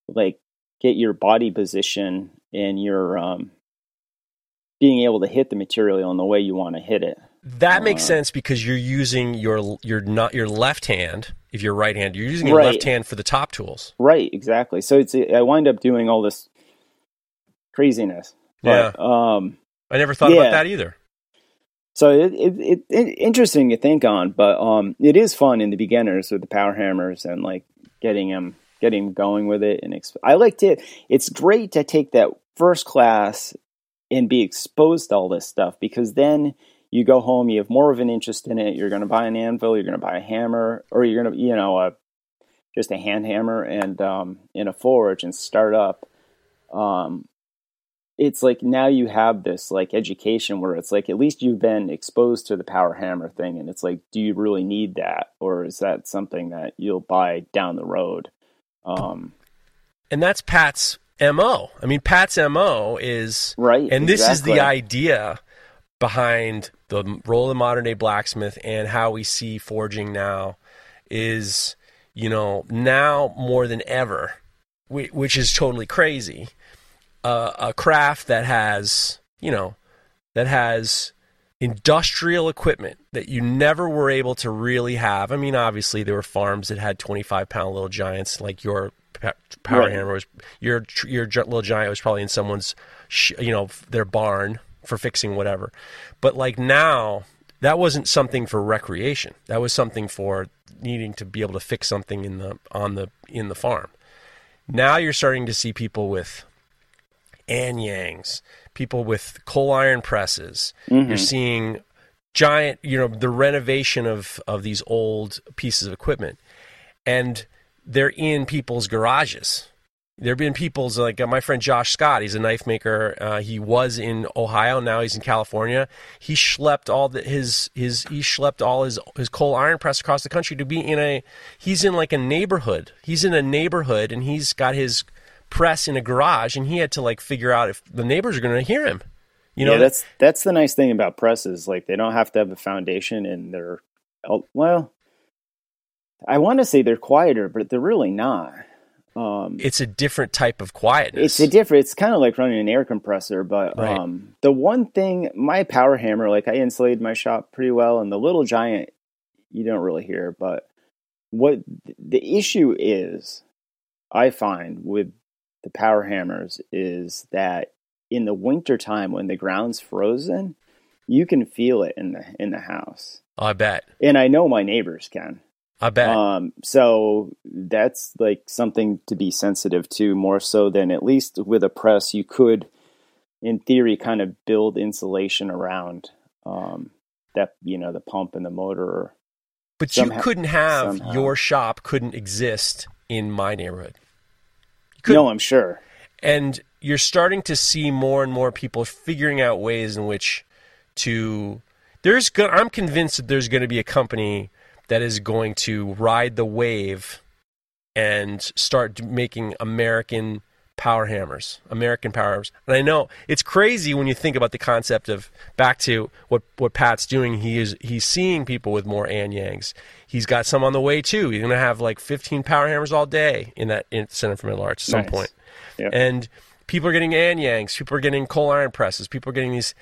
like get your body position and your um, being able to hit the material in the way you want to hit it. That makes uh, sense because you're using your your not your left hand. If you're right hand, you're using your right. left hand for the top tools. Right, exactly. So it's I wind up doing all this craziness. But, yeah. Um, I never thought yeah. about that either. So it, it, it, it, interesting to think on, but um, it is fun in the beginners with the power hammers and like getting them getting going with it. And exp- I like to. It's great to take that first class and be exposed to all this stuff because then you go home, you have more of an interest in it. You're going to buy an anvil, you're going to buy a hammer, or you're going to, you know, a, just a hand hammer and um, in a forge and start up. Um, it's like now you have this like education where it's like at least you've been exposed to the power hammer thing, and it's like, do you really need that, or is that something that you'll buy down the road? Um, and that's Pat's mo. I mean, Pat's mo is right, and this is the idea behind the role of the modern day blacksmith and how we see forging now is, you know, now more than ever, which is totally crazy. Uh, a craft that has, you know, that has industrial equipment that you never were able to really have. I mean, obviously there were farms that had 25 pound little giants like your power right. hammer was your your little giant was probably in someone's you know their barn for fixing whatever. But like now, that wasn't something for recreation. That was something for needing to be able to fix something in the on the in the farm. Now you're starting to see people with Anyangs, people with coal iron presses. Mm-hmm. You're seeing giant, you know, the renovation of of these old pieces of equipment, and they're in people's garages there have been people's like uh, my friend Josh Scott. He's a knife maker. Uh, he was in Ohio. Now he's in California. He schlepped all the, his his he schlepped all his his coal iron press across the country to be in a. He's in like a neighborhood. He's in a neighborhood and he's got his press in a garage and he had to like figure out if the neighbors are going to hear him. You know, yeah, that's that's the nice thing about presses. Like they don't have to have a foundation and they're well. I want to say they're quieter, but they're really not. Um, it's a different type of quietness. It's a different. It's kind of like running an air compressor. But right. um, the one thing, my power hammer, like I insulated my shop pretty well, and the little giant, you don't really hear. But what the issue is, I find with the power hammers is that in the wintertime when the ground's frozen, you can feel it in the in the house. I bet. And I know my neighbors can. I bet. Um, so that's like something to be sensitive to more so than at least with a press, you could, in theory, kind of build insulation around. Um, that you know the pump and the motor. But Somehow- you couldn't have somehow. your shop couldn't exist in my neighborhood. You couldn't. no, I'm sure. and you're starting to see more and more people figuring out ways in which to there's go- I'm convinced that there's going to be a company that is going to ride the wave and start making American power hammers, American power hammers. And I know it's crazy when you think about the concept of back to what what Pat's doing. He is he's seeing people with more Anyangs. He's got some on the way too. He's going to have like 15 power hammers all day in that in Center for Metal Arts at some Nice. point. Yeah. And people are getting Anyangs. People are getting coal iron presses. People are getting these.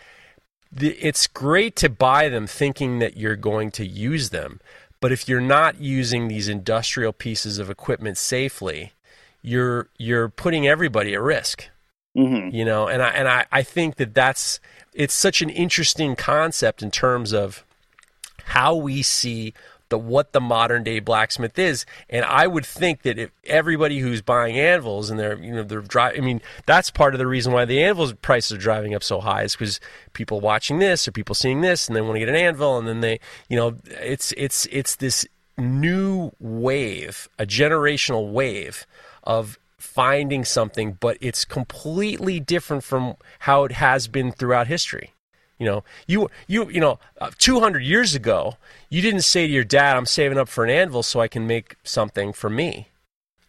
The, it's great to buy them thinking that you're going to use them. But if you're not using these industrial pieces of equipment safely, you're you're putting everybody at risk. Hmm you know and i and I, I think that that's it's such an interesting concept in terms of how we see the what the modern day blacksmith is. And i would think that if everybody who's buying anvils and they're you know they're driving i mean that's part of the reason why the anvils prices are driving up so high is because people watching this or people seeing this and they want to get an anvil and then they you know it's it's it's this new wave a generational wave of finding something, but it's completely different from how it has been throughout history. You know, you you you know, uh, 200 years ago, you didn't say to your dad, "I'm saving up for an anvil so I can make something for me."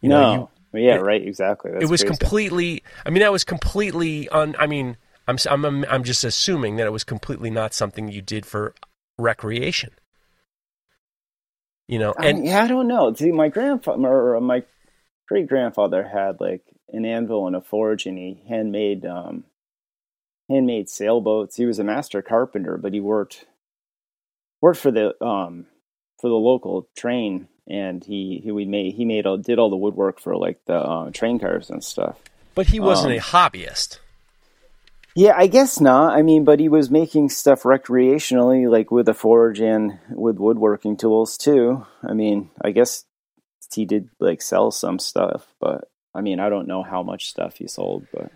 You no, know, you, yeah, it- right, exactly. That's it was crazy. completely. I mean, that was completely un. I mean, I'm I'm I'm just assuming that it was completely not something you did for recreation. You know, I- and yeah, I don't know. See, my grandfather or my great grandfather had like an anvil and a forge, and he handmade um, handmade sailboats. He was a master carpenter, but he worked worked for the um, for the local train, and he he we made he made all, did all the woodwork for like the uh, train cars and stuff. but he wasn't um, a hobbyist. Yeah, I guess not. I mean, but he was making stuff recreationally, like with a forge and with woodworking tools too. I mean, I guess he did like sell some stuff, but I mean, I don't know how much stuff he sold, but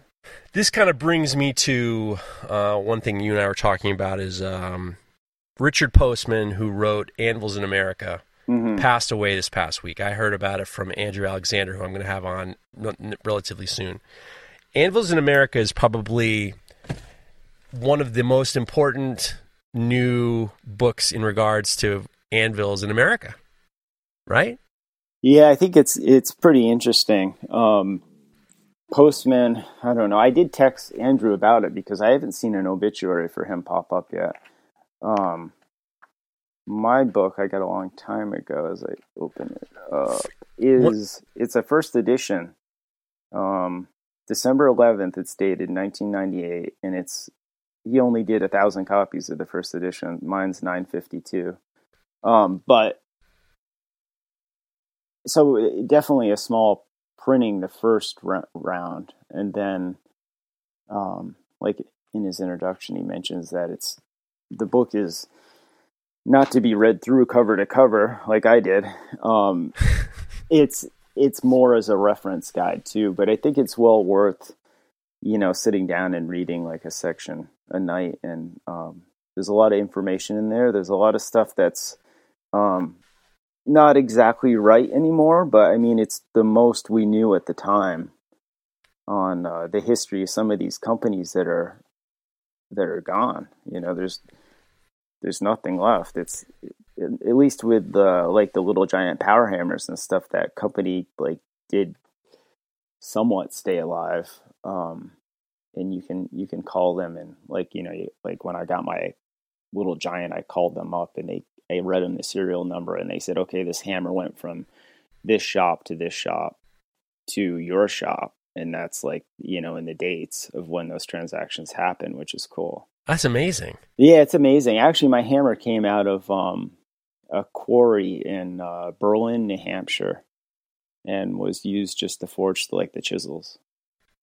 this kind of brings me to uh, one thing you and I were talking about is um, Richard Postman, who wrote Anvils in America, Mhm. passed away this past week. I heard about it from Andrew Alexander, who I'm going to have on relatively soon. Anvils in America is probably one of the most important new books in regards to anvils in America, right? Yeah, I think it's it's pretty interesting. Um, Postman, I don't know. I did text Andrew about it because I haven't seen an obituary for him pop up yet. Um, my book I got a long time ago as I open it up is it's a first edition. Um, December 11th, it's dated 1998, and it's he only did a thousand copies of the first edition. Mine's 952. Um, but so definitely a small printing the first round, and then, um, like in his introduction, he mentions that it's the book is not to be read through cover to cover like I did. Um, it's it's more as a reference guide too, but I think it's well worth you know sitting down and reading like a section a night and um, there's a lot of information in there there's a lot of stuff that's um, not exactly right anymore but i mean it's the most we knew at the time on uh, the history of some of these companies that are that are gone. You know there's there's nothing left. It's at least with the like the little giant power hammers and stuff that company like did somewhat stay alive um and you can you can call them and like you know like when i got my little giant i called them up and they i read them the serial number and they said okay this hammer went from this shop to this shop to your shop and that's like you know in the dates of when those transactions happen which is cool That's amazing. yeah it's amazing actually my hammer came out of um a quarry in uh, berlin new hampshire and was used just to forge like the chisels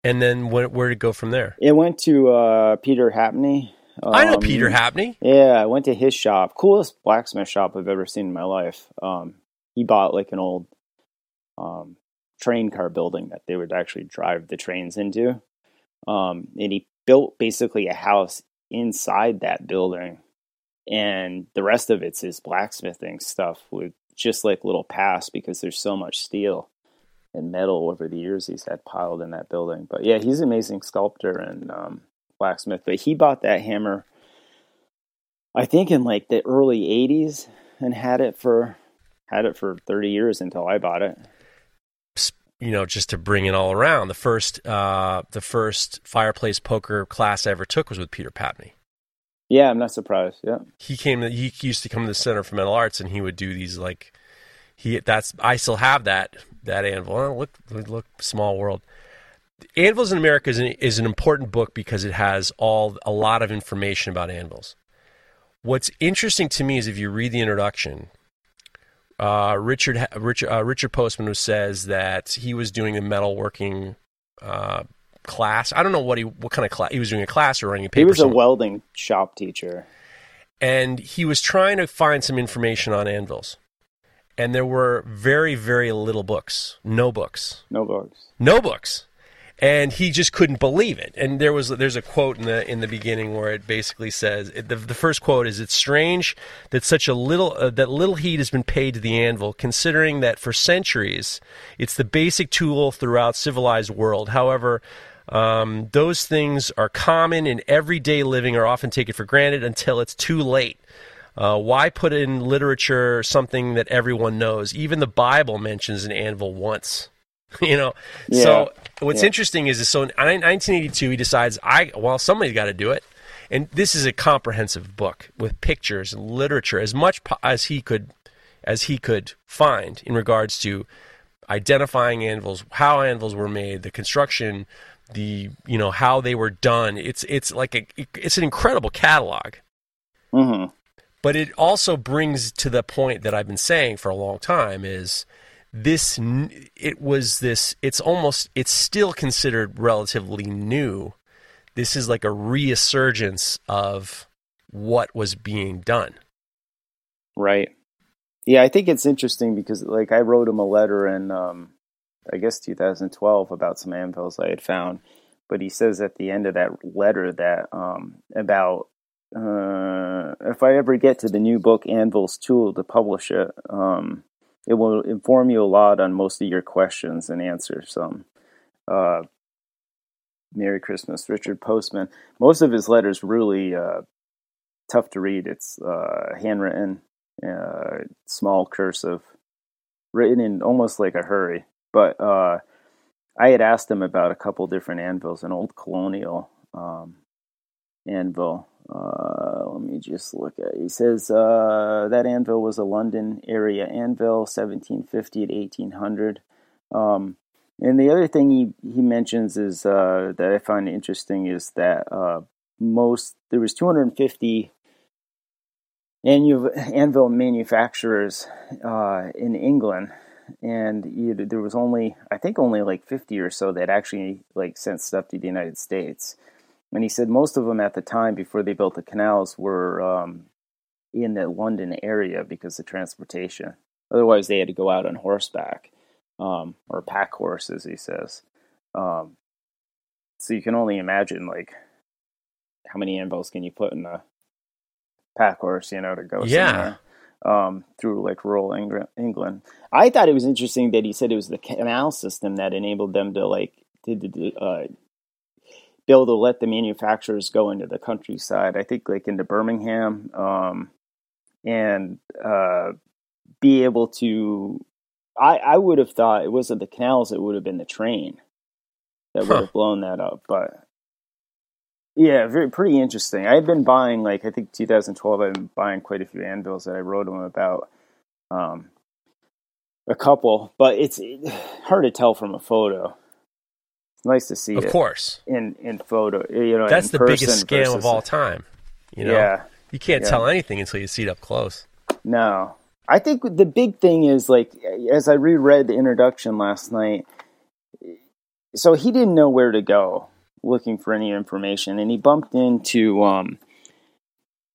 And then where, where did it go from there? It went to uh, Peter Happny. I know Um, Peter Happny. Yeah, I went to his shop. Coolest blacksmith shop I've ever seen in my life. Um, he bought like an old um, train car building that they would actually drive the trains into. Um, and he built basically a house inside that building and the rest of it's his blacksmithing stuff with just like little pass because there's so much steel and metal over the years he's had piled in that building. But yeah, he's an amazing sculptor and um, blacksmith. But he bought that hammer, I think, in like the early '80s, and had it for had it for 30 years until I bought it. You know, just to bring it all around, the first uh, the first fireplace poker class I ever took was with Peter Happny. Yeah, I'm not surprised. Yeah, he came. He used to come to the Center for Metal Arts, and he would do these like he. That's I still have that that anvil. Oh, look, look, small world. Anvils in America is an, is an important book because it has all a lot of information about anvils. What's interesting to me is if you read the introduction, uh, Richard Richard uh, Richard Postman who says that he was doing a metalworking uh, class. I don't know what he what kind of class he was doing a class or running a paper. He was a welding shop teacher, and he was trying to find some information on anvils. And there were very very little books, no books, no books, no books, and he just couldn't believe it. And there was there's a quote in the in the beginning where it basically says the the first quote is it's strange that such a little uh, that little heed has been paid to the anvil, considering that for centuries it's the basic tool throughout civilized world. However, um, those things are common in everyday living, are often taken for granted until it's too late. Uh, why put in literature something that everyone knows? Even the Bible mentions an anvil once. you know, yeah. so what's yeah. interesting is, so in 1982 he decides, I well, somebody's got to do it, and this is a comprehensive book with pictures and literature as much po- as he could as he could find in regards to identifying anvils, how anvils were made, the construction, the you know how they were done. It's it's like a it's an incredible catalog. Mm-hmm. But it also brings to the point that I've been saying for a long time is this it was this it's almost it's still considered relatively new. This is like a resurgence of what was being done. Right. Yeah, I think it's interesting because like I wrote him a letter and um I guess 2012 about some anvils I had found. But he says at the end of that letter that um, about uh, if I ever get to the new book Anvil's Tool to publish it, um, it will inform you a lot on most of your questions and answer some. Uh, Merry Christmas, Richard Postman. Most of his letters really uh, tough to read. It's uh, handwritten, uh, small cursive, written in almost like a hurry. But uh, I had asked him about a couple different anvils, an old colonial um, anvil. Uh, let me just look at. It. He says uh, that anvil was a London area anvil, 1750 to 1800. Um, and the other thing he, he mentions is uh, that I find interesting is that uh, most there was 250 anvil, manufacturers uh, in England and there was only I think only like 50 or so that actually like sent stuff to the United States. And he said most of them at the time before they built the canals were um, in the London area because of transportation. Otherwise, they had to go out on horseback um, or pack horses. He says. Um, so you can only imagine like how many anvils can you put in a pack horse, you know, to go yeah. somewhere um, through like rural England. I thought it was interesting that he said it was the canal system that enabled them to like to, to uh, be able to let the manufacturers go into the countryside. I think like into Birmingham um, and uh, be able to. I, I would have thought it wasn't the canals; it would have been the train that would have blown that up. But yeah, very pretty interesting. I had been buying like I think 2012. I've been buying quite a few anvils that I wrote them about. Um, a couple, but it's hard to tell from a photo. Nice to see, of course, in in photo. You know, that's the biggest scam of all time. You know, yeah, you can't yeah. tell anything until you see it up close. No, I think the big thing is like as I reread the introduction last night. So he didn't know where to go looking for any information, and he bumped into um,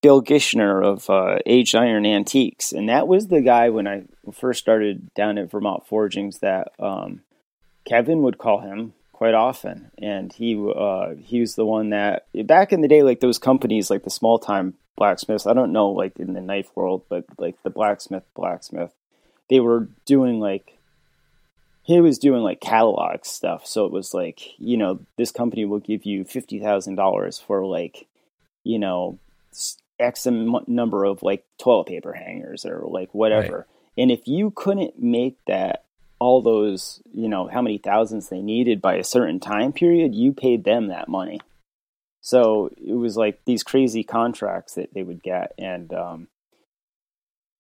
Bill Gichner of uh, Aged Iron Antiques, and that was the guy when I first started down at Vermont Forgings that um, Kevin would call him quite often, and he uh, he was the one that back in the day, like those companies, like the small time blacksmiths. I don't know, like in the knife world, but like the blacksmith, blacksmith, they were doing like he was doing like catalog stuff. So it was like you know this company will give you fifty thousand dollars for like you know x number of like toilet paper hangers or like whatever. Right. And if you couldn't make that all those, you know, how many thousands they needed by a certain time period, you paid them that money. So it was like these crazy contracts that they would get. And um,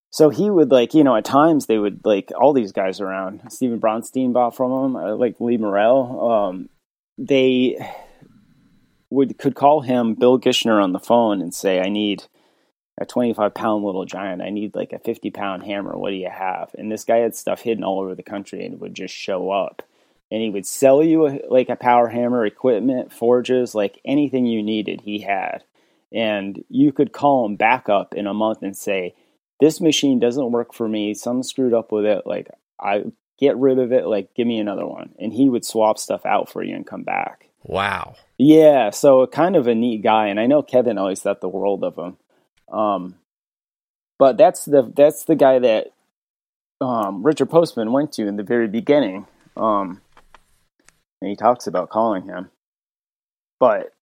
so he would like, you know, at times they would like all these guys around. Steven Bronstein bought from him, uh, like Lee Morrell. Um, they would could call him Bill Gichner on the phone and say, "I need a 25 pound little giant. I need like a 50 pound hammer. What do you have? And this guy had stuff hidden all over the country and would just show up. And he would sell you a, like a power hammer, equipment, forges, like anything you needed, he had. And you could call him back up in a month and say, This machine doesn't work for me. Something screwed up with it. Like, I get rid of it. Like, give me another one. And he would swap stuff out for you and come back. Wow. Yeah. So, kind of a neat guy. And I know Kevin always thought the world of him. Um, but that's the that's the guy that um, Richard Postman went to in the very beginning. Um, and he talks about calling him. But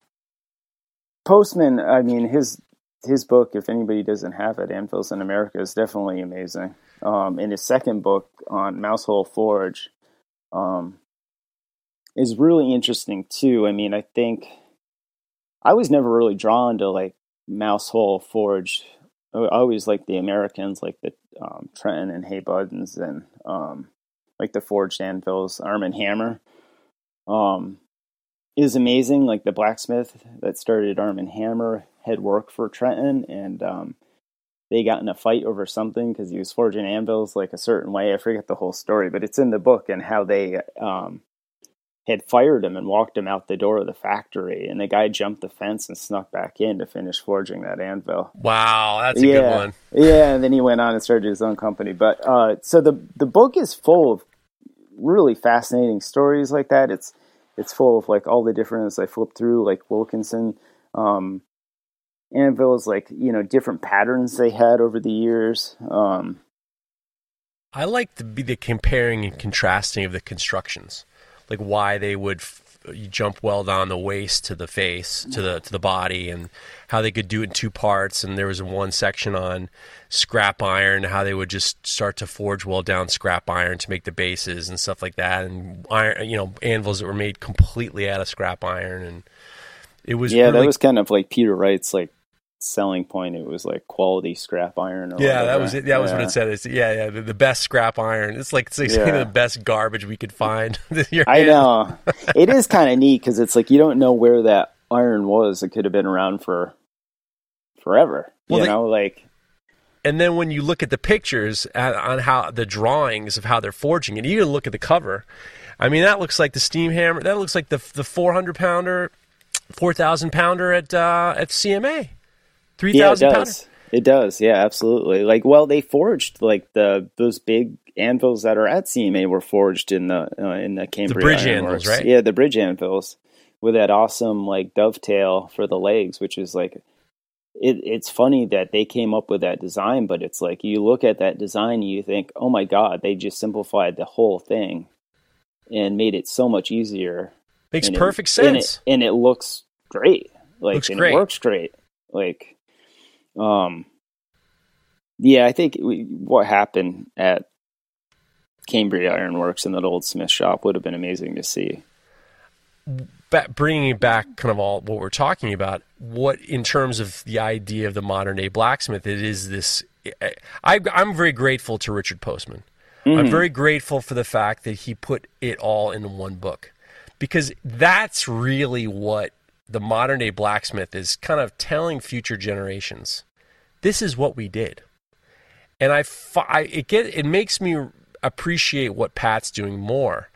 Postman, I mean, his his book, if anybody doesn't have it, Anvils in America, is definitely amazing. Um, and his second book on Mousehole Forge um, is really interesting too. I mean, I think I was never really drawn to like Mousehole Forge. I always like the Americans, like the um, Trenton and Hay-Buddens, and um, like the forged anvils. Arm and Hammer um, is amazing. Like the blacksmith that started Arm and Hammer had worked for Trenton, and um, they got in a fight over something because he was forging anvils like a certain way. I forget the whole story, but it's in the book and how they um, had fired him and walked him out the door of the factory, and the guy jumped the fence and snuck back in to finish forging that anvil. Wow, that's a yeah. good one. yeah, and then he went on and started his own company. But uh, so the the book is full of really fascinating stories like that. It's it's full of like all the different as I flip through like Wilkinson um, anvils, like you know different patterns they had over the years. Um, I like to be the comparing and contrasting of the constructions like why they would f- jump weld on the waist to the face to the to the body and how they could do it in two parts. And there was one section on scrap iron how they would just start to forge weld down scrap iron to make the bases and stuff like that. And iron you know anvils that were made completely out of scrap iron. And it was yeah really, that was kind of like peter wright's like selling point. It was like quality scrap iron. yeah, whatever. that was it. That yeah. was what it said. It's, yeah, yeah, the, the, best scrap iron. It's like it's like yeah. the best garbage we could find. I know. it is kind of neat because it's like you don't know where that iron was. It could have been around for forever. Well, you they, know, like. And then when you look at the pictures on how the drawings of how they're forging, and you even look at the cover, I mean that looks like the steam hammer. That looks like the the four hundred pounder, four thousand pounder at uh, at CMA. Three thousand yeah, pounds. It does, yeah, absolutely. Like, well, they forged like the those big anvils that are at CMA were forged in the uh, in the Cambria. The bridge anvils, right? Yeah, the bridge anvils with that awesome like dovetail for the legs, which is like it, it's funny that they came up with that design, but it's like you look at that design and you think, oh my god, they just simplified the whole thing and made it so much easier. Makes and perfect it, sense, and it, and it looks great. Like, looks and great. it works great. Like um, yeah, I think we, what happened at Cambria Ironworks in that old Smith shop would have been amazing to see. bringing back kind of all what we're talking about, what in terms of the idea of the modern day blacksmith, it is this. I, am very grateful to Richard Postman. Mm-hmm. I'm very grateful for the fact that he put it all in one book because that's really what the modern day blacksmith is kind of telling future generations this is what we did. And I, I it get it makes me appreciate what pat's doing more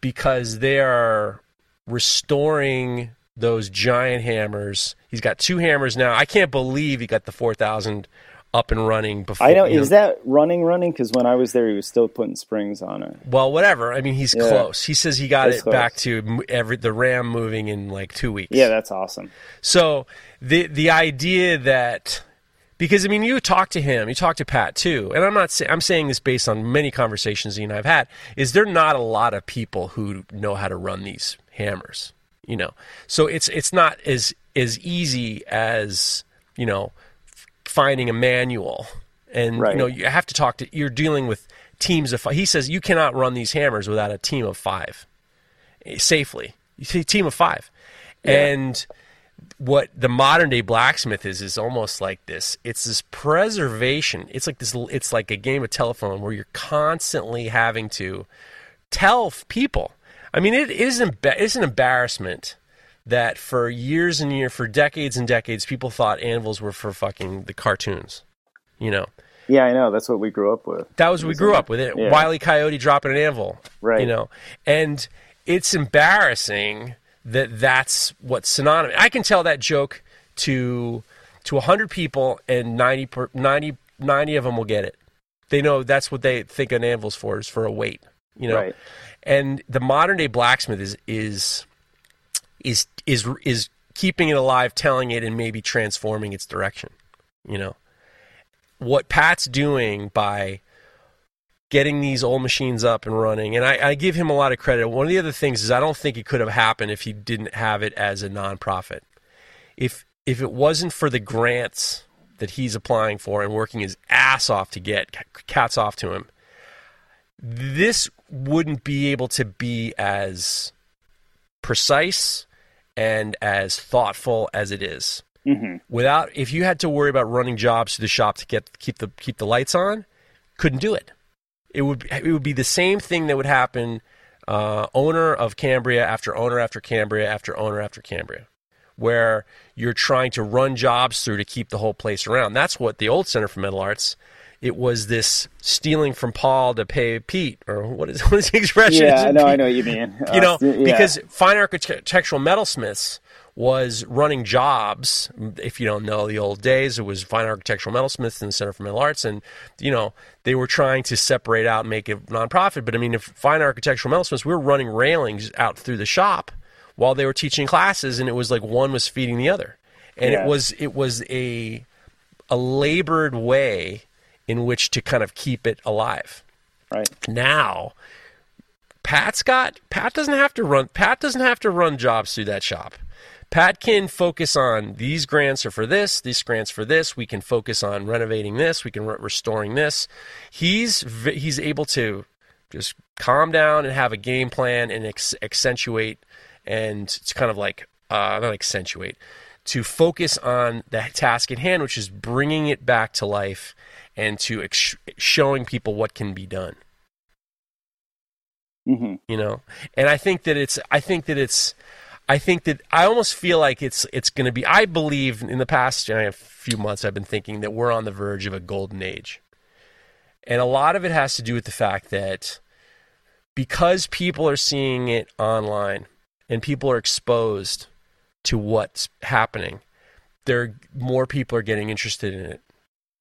because they are restoring those giant hammers. He's got two hammers now. I can't believe he got the 4000 up and running before. I know. you Is that running, running? Because when I was there, he was still putting springs on it. well, whatever. I mean, he's Yeah. close. He says he got That's it back to every the RAM moving in like two weeks. Yeah, that's awesome. So the the idea that because I mean you talk to him, you talk to Pat too, and I'm not say, I'm saying this based on many conversations he and I've had. Is there not a lot of people who know how to run these hammers? You know, so it's it's not as as easy as you know finding a manual, and you know you have to talk to. You're dealing with teams of. He says you cannot run these hammers without a team of five eh, safely. You see, team of five, and what the modern day blacksmith is is almost like this it's this preservation it's like this it's like a game of telephone where you're constantly having to tell people i mean it is emba- it's an embarrassment that for years and years for decades and decades people thought anvils were for fucking the cartoons you know Yeah, I know. That's what we grew up with. that was we grew up with it. Yeah. Wiley Coyote dropping an anvil, Right. You know, and it's embarrassing that that's what's synonymous. I can tell that joke to to hundred people, and 90, per, 90, 90 of them will get it. They know that's what they think an anvil's for is for a weight, you know. Right. And the modern day blacksmith is is is is is keeping it alive, telling it, and maybe transforming its direction. You know what Pat's doing by getting these old machines up and running, and I, I give him a lot of credit. One of the other things is I don't think it could have happened if he didn't have it as a nonprofit. If if it wasn't for the grants that he's applying for and working his ass off to get, cats off to him, this wouldn't be able to be as precise and as thoughtful as it is hmm without if you had to worry about running jobs to the shop to get keep the keep the lights on, couldn't do it. It would it would be the same thing that would happen uh, owner of Cambria after owner after Cambria after owner after Cambria, where you're trying to run jobs through to keep the whole place around. That's what the old Center for Metal Arts. It was this stealing from Paul to pay Pete, or what is what is the expression? Yeah, I know. I know what you mean. you know, Uh, yeah. because fine architectural metalsmiths was running jobs. If you don't know the old days, it was fine architectural metalsmiths in the Center for Metal Arts, and you know they were trying to separate out and make it nonprofit. But I mean, if fine architectural metalsmiths, we were running railings out through the shop while they were teaching classes, and it was like one was feeding the other, and it was it was a a labored way in which to kind of keep it alive right. now Pat's got Pat doesn't have to run Pat doesn't have to run jobs through that shop. Pat can focus on these grants are for this, these grants for this. We can focus on renovating this. We can re- restoring this. He's he's able to just calm down and have a game plan and ex- accentuate and it's kind of like uh, not accentuate to focus on the task at hand, which is bringing it back to life and to ex- showing people what can be done. Hmm you know? And i think that it's i think that it's i think that i almost feel like it's it's going to be i believe in the past you know, few months i've been thinking that we're on the verge of a golden age. And a lot of it has to do with the fact that because people are seeing it online and people are exposed to what's happening there more people are getting interested in it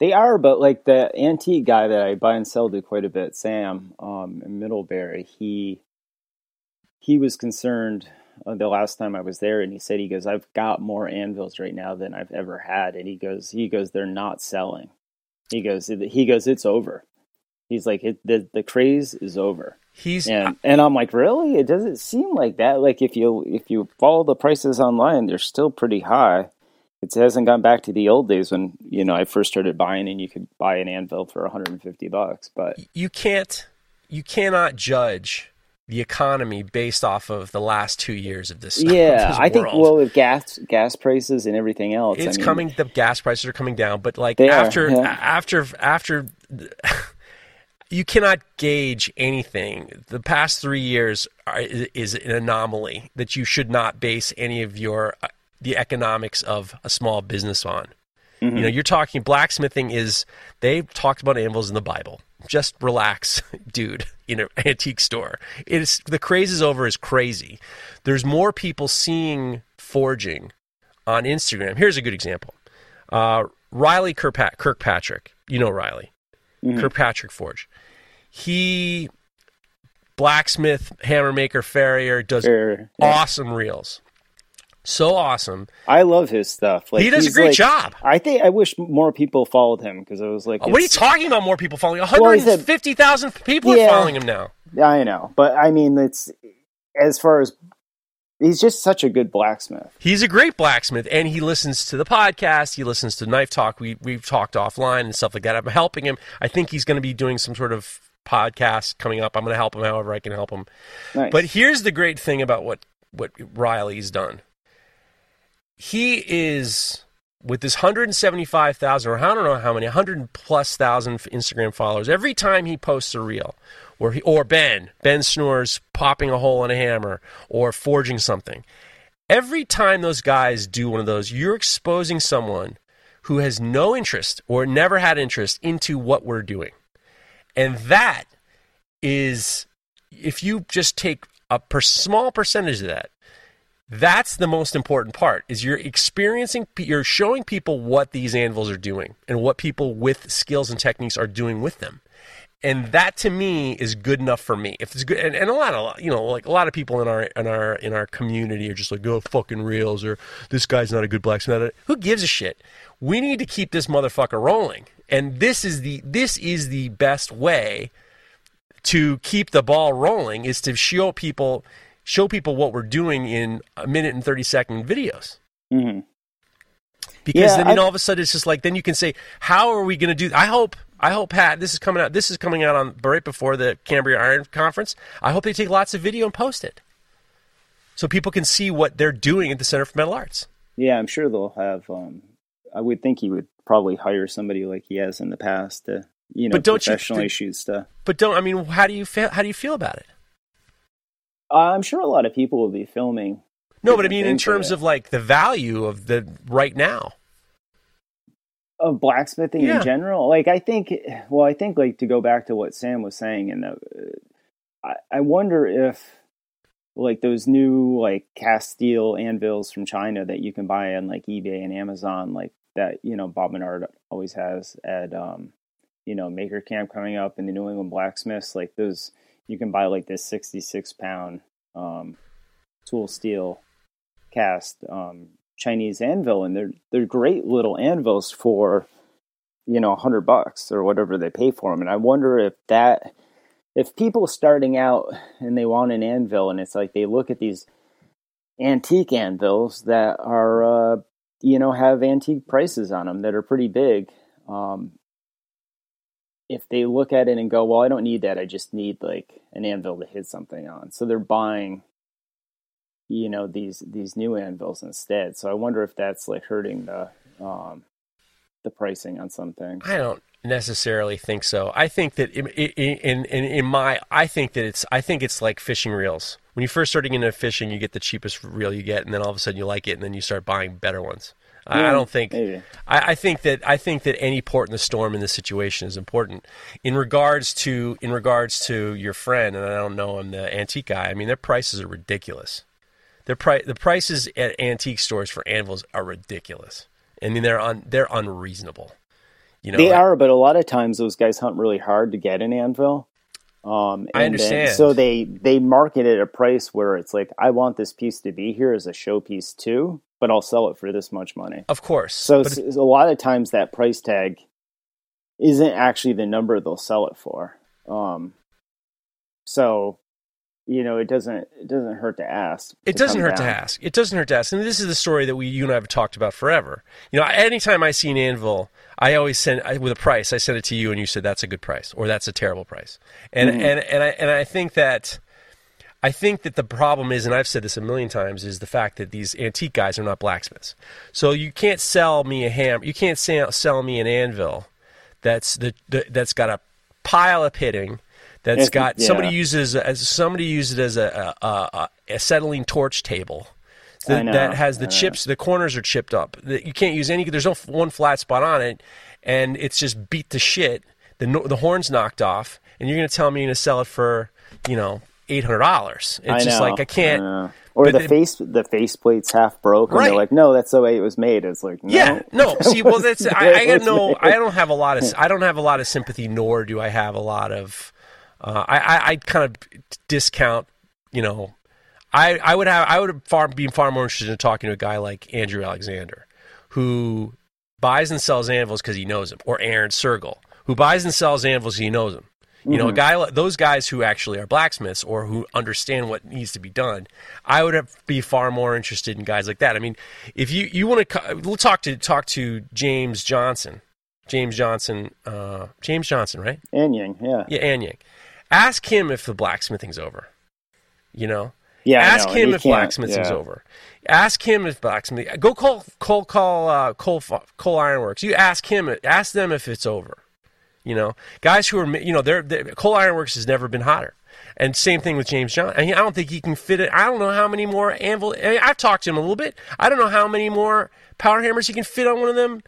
They are, but like the antique guy that I buy and sell to quite a bit, Sam um, in Middlebury, he he was concerned uh, the last time I was there, and he said he goes, "I've got more anvils right now than I've ever had," and he goes, he goes, they're not selling. He goes, he goes, it's over. He's like, it, the the craze is over, he's and and I'm like, really? It doesn't seem like that. Like if you if you follow the prices online, they're still pretty high it hasn't gone back to the old days when you know I first started buying and you could buy an anvil for 150 bucks. But you can't you cannot judge the economy based off of the last two years of this. yeah, this I think well with gas gas prices and everything else, I it's mean, coming. The gas prices are coming down, but like They are, after yeah. after after. You cannot gauge anything. The past three years are, is an anomaly that you should not base any of your the economics of a small business on. Mm-hmm. You know, you're talking blacksmithing is they talked about anvils in the Bible. Just relax, dude, in an antique store. It's the craze is over is crazy. There's more people seeing forging on Instagram. Here's a good example. Uh, Riley Kirkpat- Kirkpatrick. You know Riley. Mhm. Kirkpatrick Forge. He blacksmith, hammer maker, farrier, does Sure, yeah. awesome reels. So awesome. I love his stuff. Like he does a great like- job. I think I wish more people followed him because I was like, What are you talking about? More people following? Well, 150,000 people Yeah. are following him now. I know, but I mean, it's as far as he's just such a good blacksmith. He's a great blacksmith, and he listens to the podcast. He listens to Knife Talk. We we've talked offline and stuff like that. I'm helping him. I think he's going to be doing some sort of podcast coming up. I'm going to help him however I can help him. Nice. But here's the great thing about what what Riley's done. He is with this 175,000 or I don't know how many 100 plus thousand Instagram followers. Every time he posts a reel, or he, or Ben Ben snores popping a hole in a hammer or forging something. Every time those guys do one of those, you're exposing someone who has no interest or never had interest into what we're doing. And that is, if you just take a per, small percentage of that, that's the most important part is you're experiencing you're showing people what these anvils are doing and what people with skills and techniques are doing with them. And that to me is good enough for me. If it's good and, and a lot of you know like a lot of people in our in our in our community are just like oh fucking reels or this guy's not a good blacksmith. Who gives a shit? We need to keep this motherfucker rolling. And this is the this is the best way to keep the ball rolling is to show people show people what we're doing in a minute and 30 second videos. Hmm because Yeah, then, all of a sudden it's just like then you can say how are we going to do i hope i hope pat this is coming out this is coming out on right before the cambria iron conference. I hope they take lots of video and post it. So people can see what they're doing at the center for metal arts. Yeah, I'm sure they'll have. Um, I would think he would probably hire somebody like he has in the past to, you know, But don't you- professionally shoot stuff. but don't i mean how do you feel how do you feel about it I'm sure a lot of people will be filming. no but i mean in terms of like the value of the right now of blacksmithing Yeah. in general. Like I think, well, I think like to go back to what Sam was saying, and uh, I, I wonder if like those new like cast steel anvils from China that you can buy on like eBay and Amazon, like that you know Bob Menard always has at um you know Maker Camp coming up in the New England blacksmiths, like those you can buy like this sixty six pound um tool steel cast um Chinese anvil, and they're they're great little anvils for you know a hundred bucks or whatever they pay for them. And I wonder if that if people starting out and they want an anvil, and it's like they look at these antique anvils that are uh, you know have antique prices on them that are pretty big. Um, if they look at it and go, well, I don't need that. I just need like an anvil to hit something on. So they're buying you know these these new anvils instead. So I wonder if that's like hurting the um, the pricing on some things. I don't necessarily think so. I think that in, in, in, in my, I think that it's, I think it's like fishing reels. When you first starting into fishing, you get the cheapest reel you get, and then all of a sudden you like it, and then you start buying better ones. I, I don't think. I, I think that I think that any port in the storm in this situation is important. In regards to in regards to your friend, and I don't know him, the antique guy. I mean, their prices are ridiculous. Their pri- the prices at antique stores for anvils are ridiculous. I mean, they're un- they're unreasonable. You know, they I- are, but a lot of times those guys hunt really hard to get an anvil. Um, I and then- understand. so they they market it at a price where it's like, I want this piece to be here as a showpiece too, but I'll sell it for this much money. Of course. So a lot of times that price tag isn't actually the number they'll sell it for. Um, so you know, it doesn't it doesn't hurt to ask. it doesn't come hurt to ask. It doesn't hurt to ask. And this is the story that we, you and I have talked about forever. You know, anytime I see an anvil, I always send I, with a price. I send it to you, and you said that's a good price or that's a terrible price. And Mm-hmm. and and I and I think that. I think that the problem is, and I've said this a million times, is the fact that these antique guys are not blacksmiths. So you can't sell me a ham. You can't sell, sell me an anvil that's the, the that's got a pile of pitting. That's got somebody uses as somebody used it as a a, a, acetylene torch table that, that has the chips. The corners are chipped up. The- You can't use any. There's no one flat spot on it, and it's just beat to shit. The the horn's knocked off, and you're going to tell me you're going to sell it for you know eight hundred dollars. It's I just know, like I can't. I. Or the the- face the face plate's half broke, and Right. they're like, "No, that's the way it was made." It's like, no. Yeah, no. See, well, that's I, I got no. made. I don't have a lot of. I don't have a lot of sympathy, nor do I have a lot of. Uh, I, I I kind of discount. You know, I I would have I would far be far more interested in talking to a guy like Andrew Alexander, who buys and sells anvils because he knows them, or Aaron Sergel, who buys and sells anvils 'cause he knows them. You know, a guy those guys who actually are blacksmiths or who understand what needs to be done. I would have, be far more interested in guys like that. I mean, if you you want to, we'll talk to talk to James Johnson, James Johnson, uh, James Johnson, right? Anyang, yeah, Yeah, Anyang. Ask him if the blacksmithing's over. You know, yeah. Ask know, him if blacksmithing's yeah. over. Ask him if blacksmithing. Go call call call uh, coal coal ironworks. You ask him. Ask them if it's over. You know, guys who are you know they're, they're coal ironworks has never been hotter. And same thing with James John. I, mean, I don't think he can fit it. I don't know how many more anvil. I mean, I've talked to him a little bit. I don't know how many more power hammers he can fit on one of them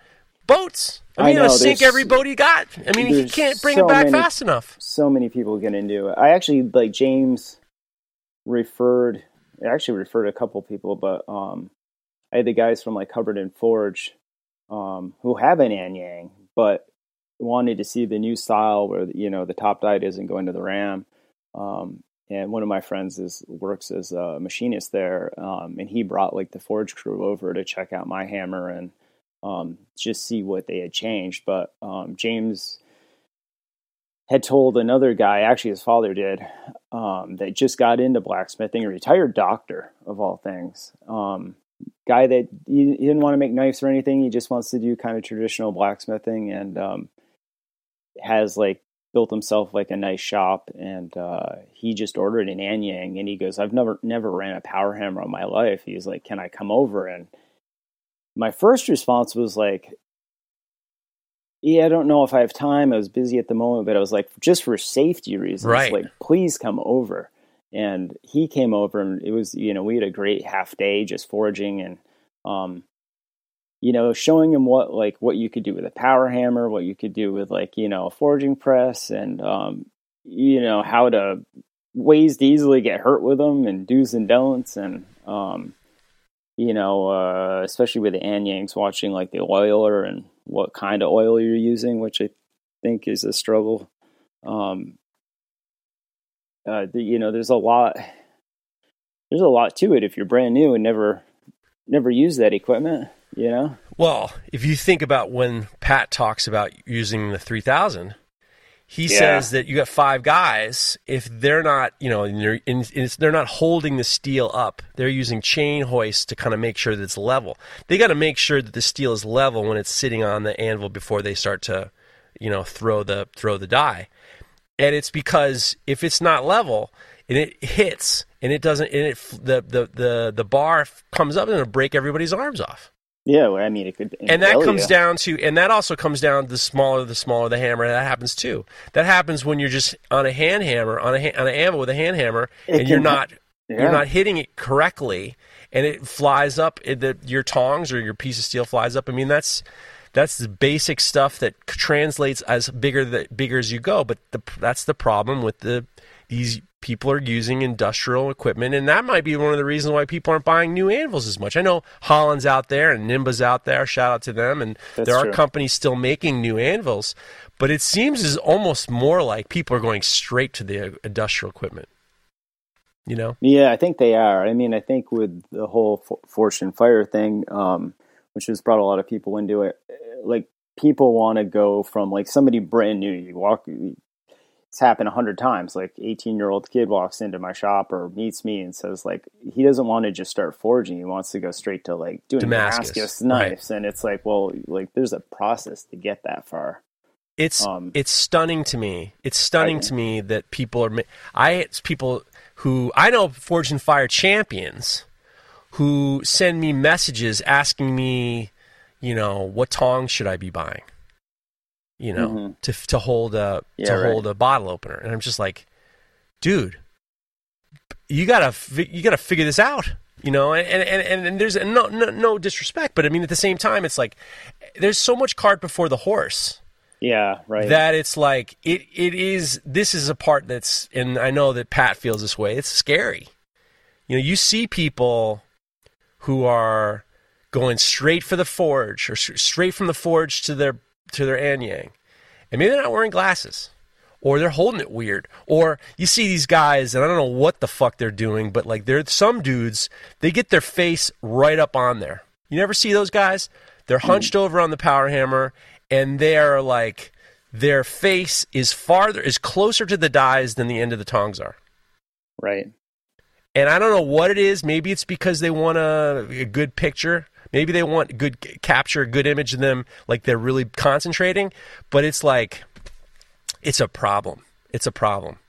boats. I I mean, he'll know, sink every boat he got. I mean, he can't bring so it back many- fast enough. so many people get into it. I actually like James referred I actually referred a couple people, but um I had the guys from like Hubbardton Forge um who have an Anyang, but wanted to see the new style where you know the top diet isn't going to the ram. Um and one of my friends is works as a machinist there, um, and he brought like the forge crew over to check out my hammer and um, just see what they had changed. But um, James had told another guy, actually his father did, um, that just got into blacksmithing, a retired doctor of all things. Um, guy that he, he didn't want to make knives or anything. He just wants to do kind of traditional blacksmithing and um, has like built himself like a nice shop. And uh, he just ordered an Anyang and he goes, I've never, never ran a power hammer in my life. He's like, can I come over? And my first response was like, yeah, I don't know if I have time. I was busy at the moment, but I was like, just for safety reasons, Right. like, please come over. And he came over, and it was, you know, we had a great half day just forging and, um, you know, showing him what like what you could do with a power hammer, what you could do with like you know a forging press, and um, you know how to ways to easily get hurt with them, and do's and don'ts, and um, you know, uh, especially with the Anyangs, watching like the oiler and what kind of oil you're using, which I think is a struggle. Um, uh, the, you know, there's a lot. There's a lot to it if you're brand new and never, never use that equipment. You know, Well, if you think about when Pat talks about using the 3000, he Yeah. says that you got five guys. If they're not, you know, and they're, and it's, they're not holding the steel up, they're using chain hoists to kind of make sure that it's level. They got to make sure that the steel is level when it's sitting on the anvil before they start to, you know, throw the throw the die. And it's because if it's not level and it hits and it doesn't, and it the the the the bar comes up and it'll break everybody's arms off yeah. well, I mean, it could, and that comes you. down to and that also comes down to the smaller the smaller the hammer that happens too that happens when you're just on a hand hammer on a on an anvil with a hand hammer It and you're ha- not Yeah. you're not hitting it correctly and it flies up it, the, your tongs or your piece of steel flies up i mean that's that's the basic stuff that translates as bigger the bigger as you go but the, that's the problem with the these people are using industrial equipment and that might be one of the reasons why people aren't buying new anvils as much i know holland's out there and nimba's out there shout out to them and That's there are true. companies still making new anvils but it seems is almost more like people are going straight to the industrial equipment you know Yeah, I think they are. I mean, I think with the whole Forged in Fire thing, um, which has brought a lot of people into it, like people want to go from like somebody brand new. You walk, it's happened a hundred times. Like eighteen year old kid walks into my shop or meets me and says like he doesn't want to just start forging. He wants to go straight to like doing Damascus, Damascus, right. knives, and it's like, well, like there's a process to get that far. It's Um, it's stunning to me. It's stunning to me that people are. I it's people who I know Forged in Fire champions who send me messages asking me, you know, what tongs should I be buying? You know, Mhm. to to hold a Yeah, to right. hold a bottle opener, and I'm just like, dude, you gotta you gotta figure this out. You know, and and, and, and there's no, no no disrespect, but I mean at the same time, it's like there's so much cart before the horse Yeah, right. that it's like it it is this is a part that's and I know that Pat feels this way. It's scary. You know, you see people who are going straight for the forge or straight from the forge to their to their Anyang. And maybe they're not wearing glasses. Or they're holding it weird. Or you see these guys, and I don't know what the fuck they're doing, but like there's some dudes, they get their face right up on there. You never see those guys? They're hmm. hunched over on the power hammer, and they are like their face is farther is closer to the dies than the end of the tongs are. right. And I don't know what it is. Maybe it's because they want a, a good picture. Maybe they want good capture, good image of them, like they're really concentrating. But it's like, it's a problem. It's a problem.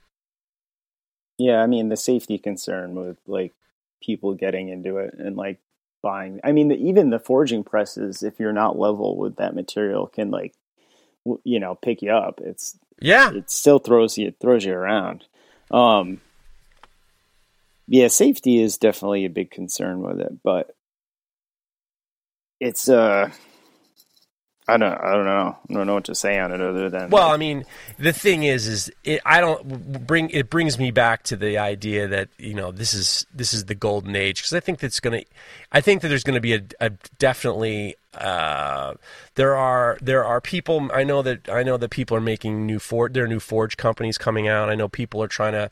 Yeah, I mean the safety concern with like people getting into it and like buying. I mean, the, even the forging presses, if you're not level with that material, can like w- you know pick you up. It's Yeah, it still throws you it throws you around. Um, yeah, safety is definitely a big concern with it, but it's uh, I don't I don't know I don't know what to say on it other than Well, I mean, the thing is, is it, I don't bring it brings me back to the idea that you know this is this is the golden age because I think that's going to, I think that there's going to be a, a definitely uh, there are there are people I know that I know that people are making new for there are new forge companies coming out. I know people are trying to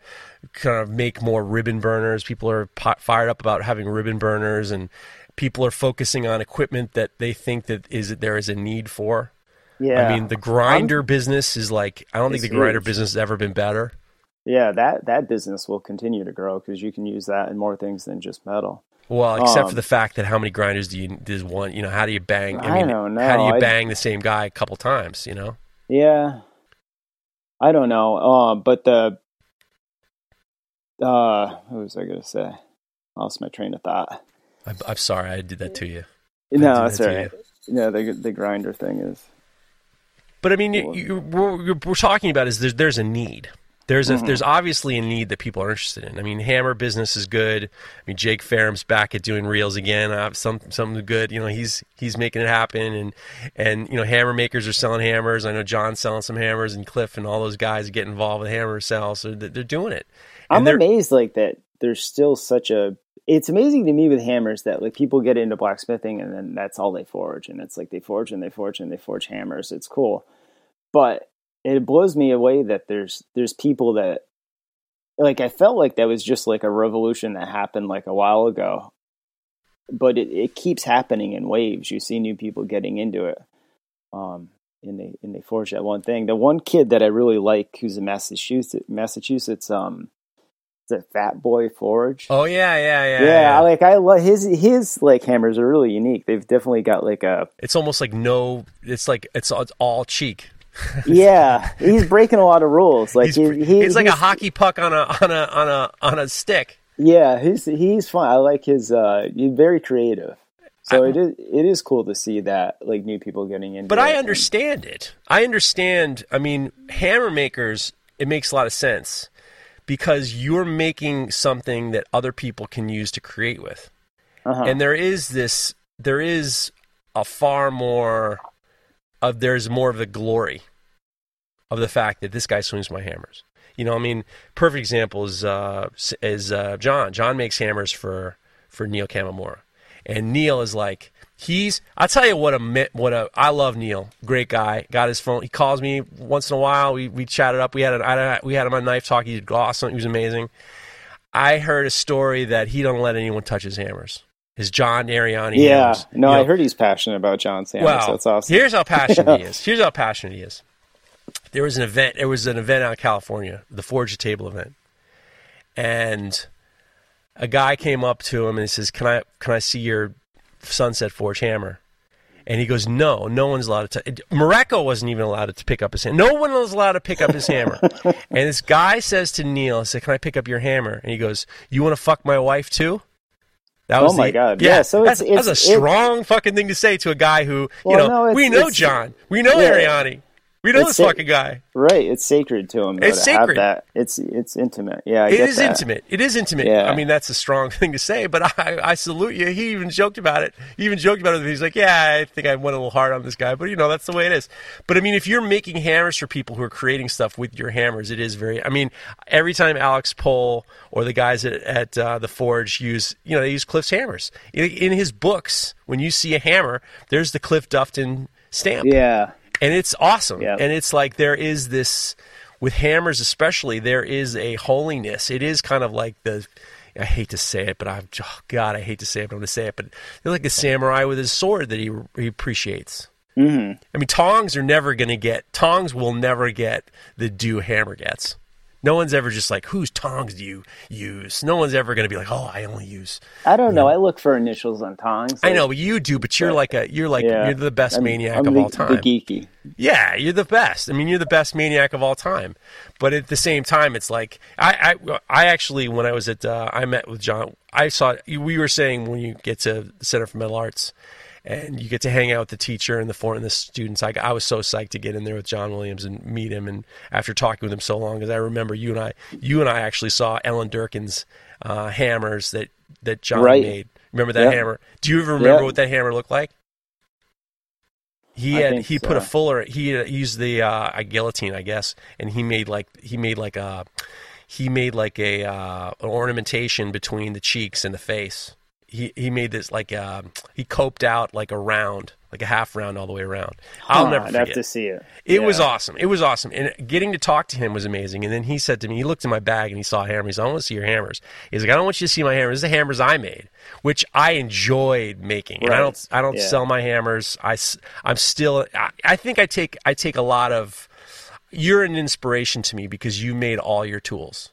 kind of make more ribbon burners. People are fired up about having ribbon burners and. People are focusing on equipment that they think that is there is a need for. yeah. I mean, the grinder business is like I don't think the grinder huge. business has ever been better. Yeah, that that business will continue to grow because you can use that in more things than just metal. Well, except for Um, the fact that how many grinders do you does one? You know, how do you bang? I mean, don't How do know. you I- bang the same guy a couple times? You know. Yeah, I don't know. Uh, but the uh, what was I gonna say? Lost my train of thought. I'm, I'm sorry, I did that to you. No, did it's that to alright. No, the the grinder thing is But I mean, you, you, we're, we're talking about is there's there's a need. There's a Mm-hmm. there's obviously a need that people are interested in. I mean, hammer business is good. I mean, Jake Farum's back at doing reels again. I have some something good. You know, he's he's making it happen, and and you know, hammer makers are selling hammers. I know John's selling some hammers, and Cliff and all those guys get involved with hammer sales, so they're, they're doing it. And I'm amazed like that. There's still such a. It's amazing to me with hammers that like people get into blacksmithing and then that's all they forge, and it's like they forge and they forge and they forge hammers. It's cool, but it blows me away that there's there's people that like I felt like that was just like a revolution that happened like a while ago, but it, it keeps happening in waves. You see new people getting into it, um, and they and they forge that one thing. The one kid that I really like, who's in Massachusetts, Massachusetts, um, it Fat Boy Forge? Oh yeah, yeah, yeah. yeah, I like I love his his like hammers are really unique. They've definitely got like a It's almost like no. It's like it's it's all cheek. yeah. He's breaking a lot of rules. Like He's, he, he, it's like a hockey puck on a on a on a on a stick. Yeah, he's he's fun. I like his. uh He's very creative. So I- it is it is cool to see that like new people getting into. But I and- understand it. I understand. I mean, hammer makers. It makes a lot of sense because you're making something that other people can use to create with, Uh-huh. and there is this. There is a far more of. There's more of the glory of the fact that this guy swings my hammers. You know, I mean, perfect example is uh, is uh, John. John makes hammers for for Neil Kamimura, and Neil is like he's. I'll tell you what a what a I love Neil, great guy. Got his phone. He calls me once in a while. We we chatted up. We had an, I, don't we had him on knife talk. He's awesome. He was amazing. I heard a story that he don't let anyone touch his hammers. His John Ariani. Yeah, hammers. no, You I know, heard he's passionate about John Sanders. well, That's awesome. here's how passionate he is. Here's how passionate he is. There was an event. There was an event out in California, the Forge a Table event, and a guy came up to him and he says, "Can I can I see your Sunset Forge hammer?" And he goes, "No, no one's allowed to. T-. Morocco wasn't even allowed to pick up his hammer. No one was allowed to pick up his hammer." and this guy says to Neil, "I said, can I pick up your hammer?" And he goes, "You want to fuck my wife too?" That was Oh my God. Yeah, so that's, it's- that's a it's- it- strong fucking thing to say to a guy who, you know, no, we know John, we know yeah. Ariani. We know It's this sa- fucking guy. Right, it's sacred to him. Though, It's to have sacred. that. It's it's intimate. Yeah, I It is that. intimate. It is intimate. Yeah. I mean, that's a strong thing to say, but I, I salute you. He even joked about it. He even joked about it. He's like, yeah, I think I went a little hard on this guy, but you know, that's the way it is. But I mean, if you're making hammers for people who are creating stuff with your hammers, it is very, I mean, every time Alex Pohl or the guys at, at uh, the Forge use, you know, they use Cliff's hammers. In, in his books, when you see a hammer, there's the Cliff Dufton stamp Yeah, and it's awesome. Yeah. And it's like there is this with hammers, especially there is a holiness. It is kind of like the. I hate to say it, but I'm oh God, I hate to say it, but I'm going to say it. But they're like a samurai with his sword that he, he appreciates. hmm I mean, tongs are never going to get tongs will never get the due hammer gets. No one's ever just like, whose tongs do you use? No one's ever going to be like, oh, I only use. I don't know. I look for initials on tongs. I know, you do. But you're like a, you're like, Yeah. you're the best I'm- maniac I'm of the, all time. Geeky. Yeah, you're the best. I mean, you're the best maniac of all time. But at the same time, it's like I, I, I actually when I was at, uh, I met with John. I saw we were saying when you get to the Center for Metal Arts, and you get to hang out with the teacher and the four and the students. I, I was so psyched to get in there with John Williams and meet him. And after talking with him so long, because I remember you and I, you and I actually saw Ellen Durkan's uh, hammers that that John Right. made. Remember that Yep. hammer? Do you ever remember Yep. what that hammer looked like? He had he put a fuller. He had used the uh, a guillotine, I guess, and he made like he made like a he made like a uh, an ornamentation between the cheeks and the face. He he made this like uh, he coped out like a round, like a half round all the way around. I'll Huh, never I'd forget. have to see it. It was awesome. It was awesome. And getting to talk to him was amazing. And then he said to me, he looked in my bag and he saw hammers. hammer. He's like, I want to see your hammers. He's like, I don't want you to see my hammers. This is the hammers I made, which I enjoyed making. And I don't, I don't Yeah. sell my hammers. I, am still, I, I think I take, I take a lot of, you're an inspiration to me because you made all your tools.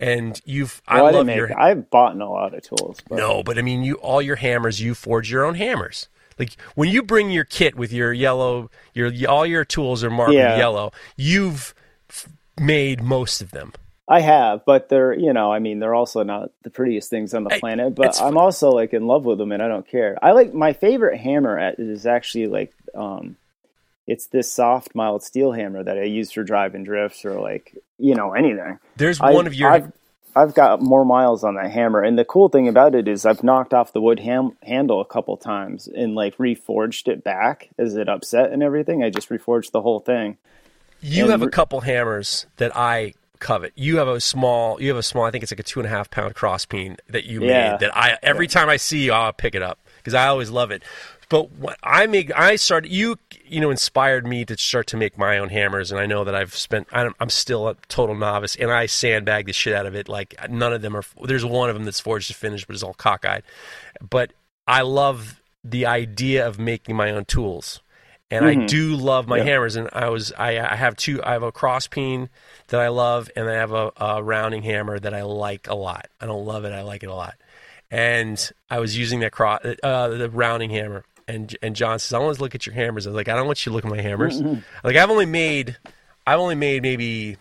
And you've, Well, I I, love didn't your, make, I've bought a lot of tools. But no, but I mean, you all your hammers, you forge your own hammers. Like when you bring your kit with your yellow, your all your tools are marked Yeah. yellow. You've f- made most of them. I have, but they're you know, I mean, they're also not the prettiest things on the Hey, planet. But I'm also like in love with them, and I don't care. I like my favorite hammer at, is actually like um, it's this soft, mild steel hammer that I use for driving drifts or like you know anything. There's I- one of your. I've, I've got more miles on that hammer, and the cool thing about it is I've knocked off the wood ham- handle a couple times and like reforged it back as it upset and everything. I just reforged the whole thing. you and have a couple hammers that I covet. You have a small. You have a small. I think it's like a two and a half pound cross peen that you Yeah. made. That I every time I see you, I'll pick it up because I always love it. But I make, I started. You you know inspired me to start to make my own hammers, and I know that I've spent. I'm, I'm still a total novice, and I sandbag the shit out of it. Like none of them are. There's one of them that's forged to finish, but it's all cockeyed. But I love the idea of making my own tools. And I Mhm. do love my Yeah. hammers, and I was I, I have two. I have a cross peen that I love, and I have a, a rounding hammer that I like a lot. I don't love it, I like it a lot. And I was using that cross, uh, the rounding hammer, and and John says, "I want to look at your hammers." I was like, "I don't want you to look at my hammers." like I've only made, I've only made maybe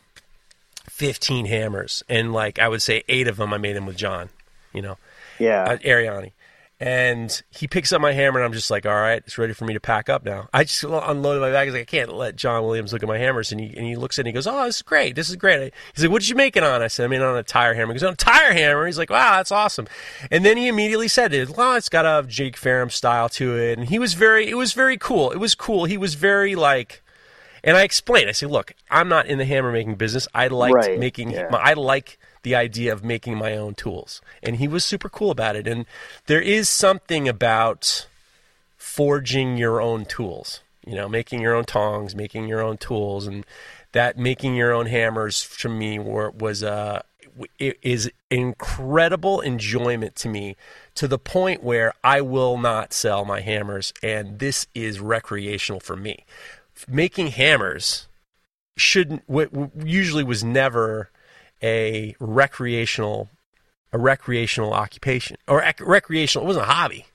fifteen hammers, and like I would say eight of them I made them with John. You know, Yeah, uh, Ariani. And he picks up my hammer, and I'm just like, all right, it's ready for me to pack up now. I just unloaded my bag. He's like, I can't let John Williams look at my hammers. And he, and he looks at it and he goes, oh, this is great. This is great. He's like, what did you make it on? I said, I made it on a tire hammer. He goes, on a tire hammer? He's like, wow, that's awesome. And then he immediately said, it, well, it's got a Jake Ferrum style to it. And he was very, it was very cool. It was cool. He was very like, and I explained, I said, look, I'm not in the hammer making business. I like Right, making, yeah. my, I like the idea of making my own tools. And he was super cool about it. And there is something about forging your own tools, you know, making your own tongs, making your own tools, and that making your own hammers to me were, was uh, it is incredible enjoyment to me to the point where I will not sell my hammers, and this is recreational for me. Making hammers shouldn't usually was never a recreational a recreational occupation or ec- recreational it wasn't a hobby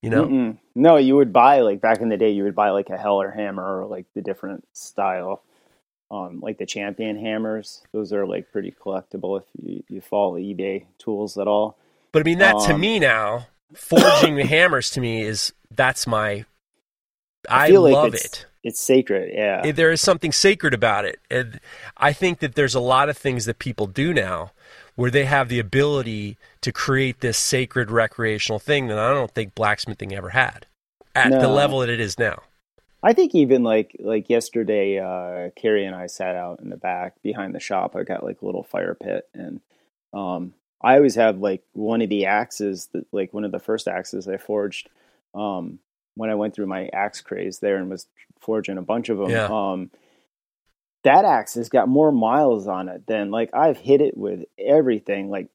you know Mm-mm. No, you would buy like back in the day. You would buy like a Heller hammer or like the different style, um, like the Champion hammers. Those are like pretty collectible if you, you follow eBay tools at all. but i mean that to Um, me now forging the hammers to me is that's my I, feel like love it's, it. It's sacred. Yeah. It- There is something sacred about it. And I think that there's a lot of things that people do now where they have the ability to create this sacred recreational thing that I don't think blacksmithing ever had at the level that it is now. I think even like like yesterday, uh, Carrie and I sat out in the back behind the shop. I got like a little fire pit, and um, I always have like one of the axes that like one of the first axes I forged um, when I went through my axe craze there and was forging a bunch of them. Yeah. Um, that axe has got more miles on it than like I've hit it with everything, like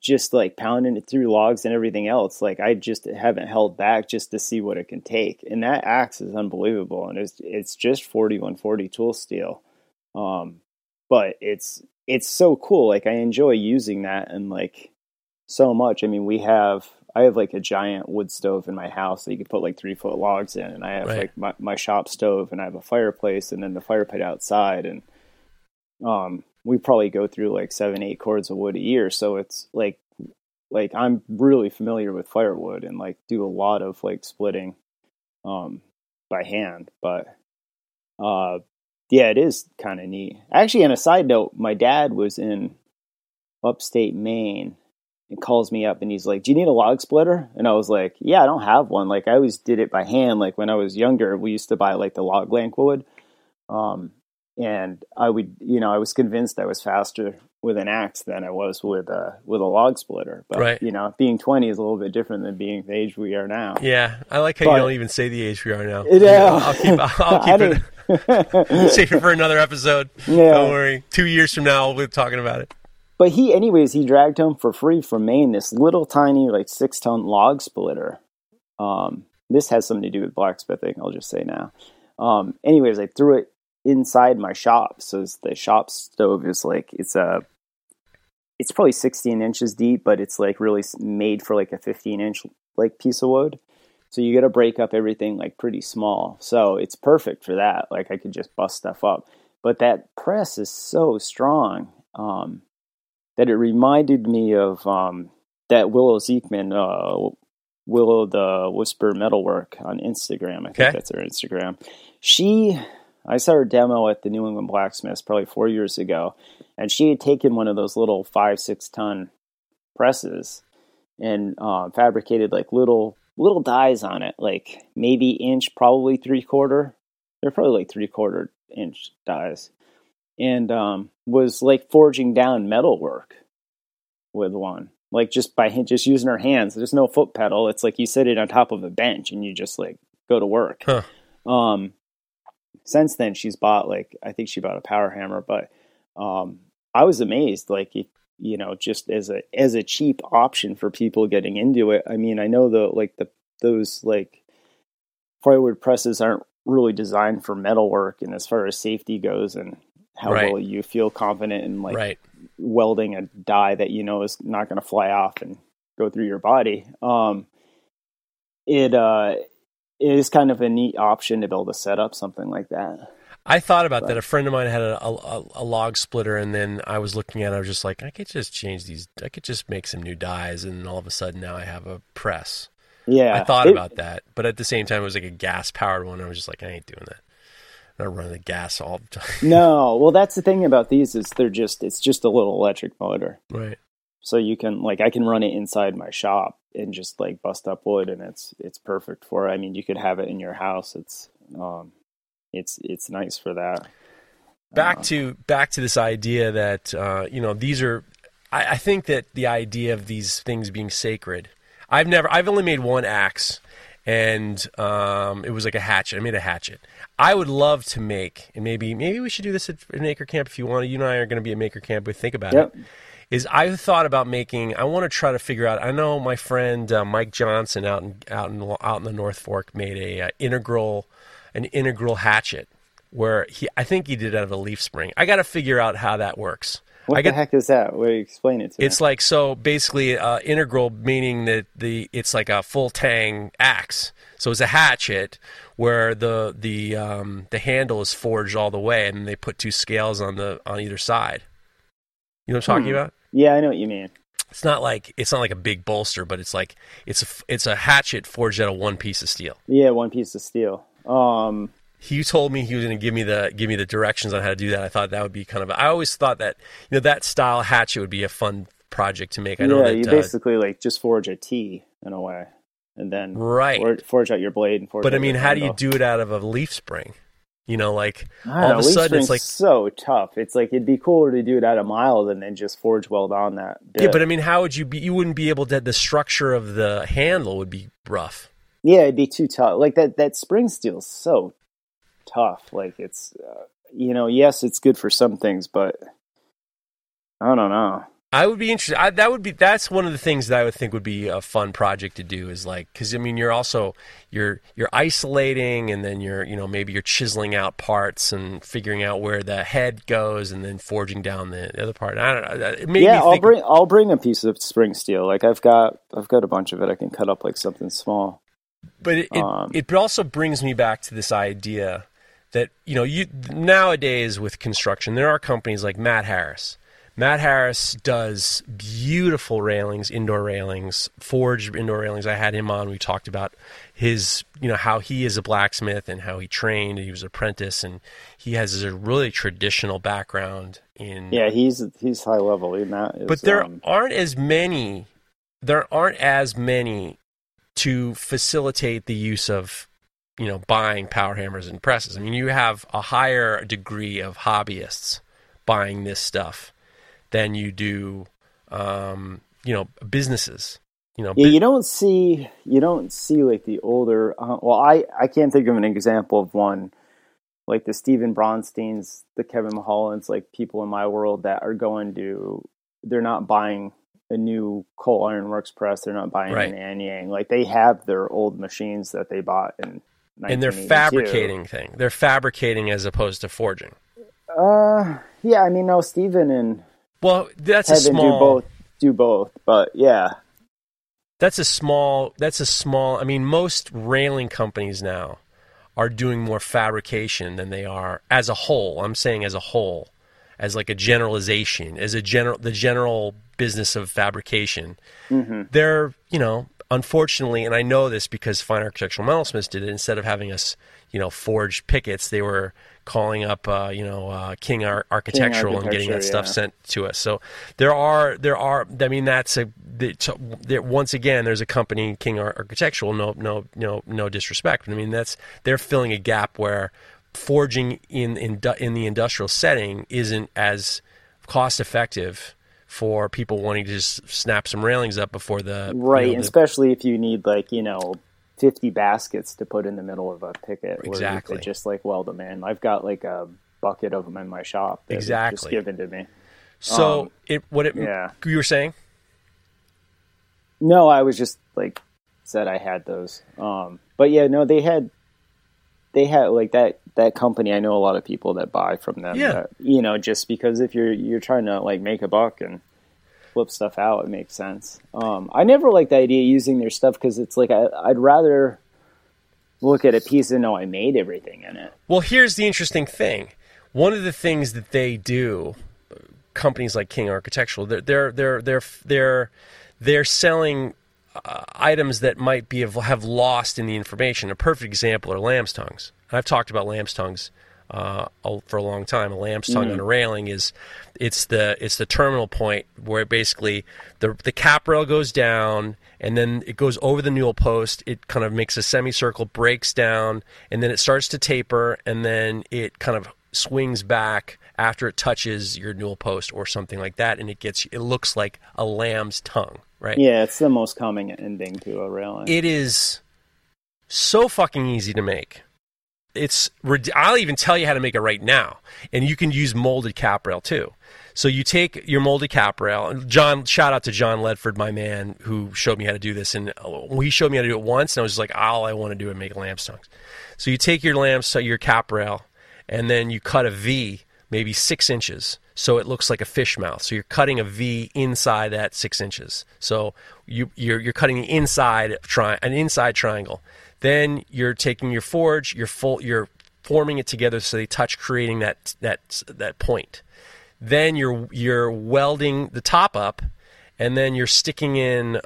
just like pounding it through logs and everything else. Like I just haven't held back just to see what it can take. And that axe is unbelievable. And it's it's just forty one forty tool steel. Um but it's it's so cool. Like I enjoy using that and like so much. I mean we have I have like a giant wood stove in my house that you can put like three foot logs in and I have Right. like my, my shop stove and I have a fireplace and then the fire pit outside and um we probably go through like seven eight cords of wood a year so it's like like i'm really familiar with firewood and like do a lot of like splitting um by hand but uh yeah it is kind of neat actually on a side note my dad was in upstate maine and calls me up and he's like do you need a log splitter and i was like yeah i don't have one like i always did it by hand like when i was younger we used to buy like the log blank wood um and I would, you know, I was convinced I was faster with an axe than I was with a with a log splitter. But Right. you know, being twenty is a little bit different than being the age we are now. Yeah, I like how But- you don't even say the age we are now. Yeah. I'll keep, I'll keep it. Save it for another episode. Yeah. Don't worry. Two years from now, we'll be talking about it. But he, anyways, he dragged home for free from Maine this little tiny, like six ton log splitter. Um, this has something to do with blacksmithing. I'll just say now. Um, anyways, I threw it inside my shop. So the shop stove is like it's a, it's probably 16 inches deep, but it's like really made for like a 15 inch like piece of wood. So you got to break up everything like pretty small. So it's perfect for that. Like I could just bust stuff up. But that press is so strong um, that it reminded me of um, that Willow Zeekman, uh, Willow the Whisper Metalwork on Instagram. I think that's her Instagram. She, I saw her demo at the New England Blacksmiths probably four years ago, and she had taken one of those little five, six ton presses and uh, fabricated like little little dies on it, like maybe inch, probably three quarter. They're probably like three quarter inch dies, and um, was like forging down metalwork with one, like just by just using her hands. There's no foot pedal. It's like you sit it on top of a bench and you just like go to work. Huh. Um, since then, she's bought like I think she bought a power hammer, but um, I was amazed. Like you, you know, just as a as a cheap option for people getting into it. I mean, I know the like the those like firewood presses aren't really designed for metalwork, and as far as safety goes, and how Right. well you feel confident in like right. welding a die that you know is not going to fly off and go through your body. Um, it uh, it is kind of a neat option to be able to set up something like that. I thought about But- that. A friend of mine had a, a, a log splitter, and then I was looking at it. I was just like, I could just change these. I could just make some new dies, and all of a sudden now I have a press. Yeah, I thought it- about that, but at the same time, it was like a gas powered one. I was just like, I ain't doing that. Not running the gas all the time. No, well, that's the thing about these is they're just it's just a little electric motor, right. so you can like I can run it inside my shop and just like bust up wood, and it's it's perfect for. It. I mean, you could have it in your house. It's um, it's it's nice for that. back Uh, to back to this idea that uh, you know these are I, I think that the idea of these things being sacred i've never i've only made one axe and um, it was like a hatchet i made a hatchet i would love to make and maybe maybe we should do this at an acre camp if you want you and i are going to be at maker camp we think about Yep. it is i thought about making i want to try to figure out i know my friend uh, mike johnson out in out in out in the north fork made a uh, integral an integral hatchet where he I think he did it out of a leaf spring. I got to figure out how that works. What I the get heck is that? What explain it to me. it's like so basically uh, integral meaning that the it's like a full tang axe. So it's a hatchet where the the um, the handle is forged all the way, and they put two scales on the on either side. You know what I'm talking Hmm. about? Yeah, I know what you mean. It's not like it's not like a big bolster, but it's like it's a it's a hatchet forged out of one piece of steel. Yeah, one piece of steel. Um, he told me he was going to give me the give me the directions on how to do that. I thought that would be kind of. I always thought that you know that style hatchet would be a fun project to make. I know yeah, that you uh, basically like just forge a T in a way, and then Right. forge, forge out your blade and forge. but I mean, how do you do it out of a leaf spring? You know, like all don't of a sudden it's like so tough. It's like it'd be cooler to do it out a mile than then just forge weld on that. Bit. yeah, but I mean, how would you be? You wouldn't be able to. The structure of the handle would be rough. yeah, it'd be too tough. Like that that spring steel's so tough. Like it's uh, you know, yes, it's good for some things, but I don't know. I would be interested. I, that would be that's one of the things that I would think would be a fun project to do is like because I mean you're also you're you're isolating and then you're you know maybe you're chiseling out parts and figuring out where the head goes and then forging down the other part. I don't know. It made yeah, I'll bring I'll bring a piece of spring steel. Like I've got I've got a bunch of it. I can cut up like something small. but it, it, um, it also brings me back to this idea that you know you nowadays with construction there are companies like Matt Harris. Matt Harris does beautiful railings, indoor railings, forged indoor railings. I had him on. We talked about his, you know, how he is a blacksmith and how he trained. He was an apprentice, and he has a really traditional background in Yeah, he's he's high level. He- Matt is, but there um, aren't as many there aren't as many to facilitate the use of you know buying power hammers and presses i mean you have a higher degree of hobbyists buying this stuff than you do um, you know businesses you know Yeah, you don't see you don't see like the older. Uh, well, I I can't think of an example of one like the Stephen Bronsteins, the Kevin Mulhollands, like people in my world that are going to. They're not buying a new coal iron works press. They're not buying Right. an Anyang. Like they have their old machines that they bought in. And they're fabricating thing. They're fabricating as opposed to forging. Uh, yeah. I mean, no, Stephen and well that's a small do both. Do both, but yeah, that's a small that's a small i mean most railing companies now are doing more fabrication than they are as a whole. I'm saying as a whole as like a generalization as a general the general business of fabrication. They're you know unfortunately and i know this because fine architectural metalsmiths did it instead of having us you know forge pickets they were calling up uh, you know uh, king Ar- architectural and getting that Architecture, stuff sent to us. So there are there are i mean that's a the, to, there, once again there's a company king Ar- architectural no no no no disrespect but i mean that's they're filling a gap where forging in in, in the industrial setting isn't as cost effective for people wanting to just snap some railings up before the you right. know, the- especially if you need like you know. 50 baskets to put in the middle of a picket where Exactly. you could just like weld them in. I've got like a bucket of them in my shop that was just Exactly. given to me. so um, it what it yeah. you were saying No, I was just like said I had those. Um, but yeah, no, they had they had like that that company. I know a lot of people that buy from them. Yeah. that, you know, just because if you're you're trying to like make a buck and flip stuff out, it makes sense. Um, I never like the idea of using their stuff because it's like I, I'd rather look at a piece and know I made everything in it. Well, here's the interesting thing. One of the things that they do, companies like King Architectural, they're they're they're they're they're, they're selling uh, items that might be have lost in the information. A perfect example are lamb's tongues. I've talked about lamb's tongues uh, for a long time. A lamb's tongue on a railing is it's the it's the terminal point where basically the the cap rail goes down and then it goes over the newel post. It kind of makes a semicircle, breaks down, and then it starts to taper, and then it kind of swings back after it touches your newel post or something like that, and it gets it looks like a lamb's tongue, right? Yeah, it's the most common ending to a railing. It is so fucking easy to make. It's I'll even tell you how to make it right now, and you can use molded cap rail too. So you take your molded cap rail. and John, shout out to John Ledford, my man, who showed me how to do this, and uh, he showed me how to do it once, and I was just like, all I want to do is make lamb tongues. So you take your lamp, so your cap rail, and then you cut a V, maybe six inches, so it looks like a fish mouth. So you're cutting a V inside that six inches. So you, you're you're cutting the inside tri- an inside triangle. Then you're taking your forge, you're full, you're forming it together so they touch, creating that that that point. Then you're you're welding the top up, and then you're sticking in uh,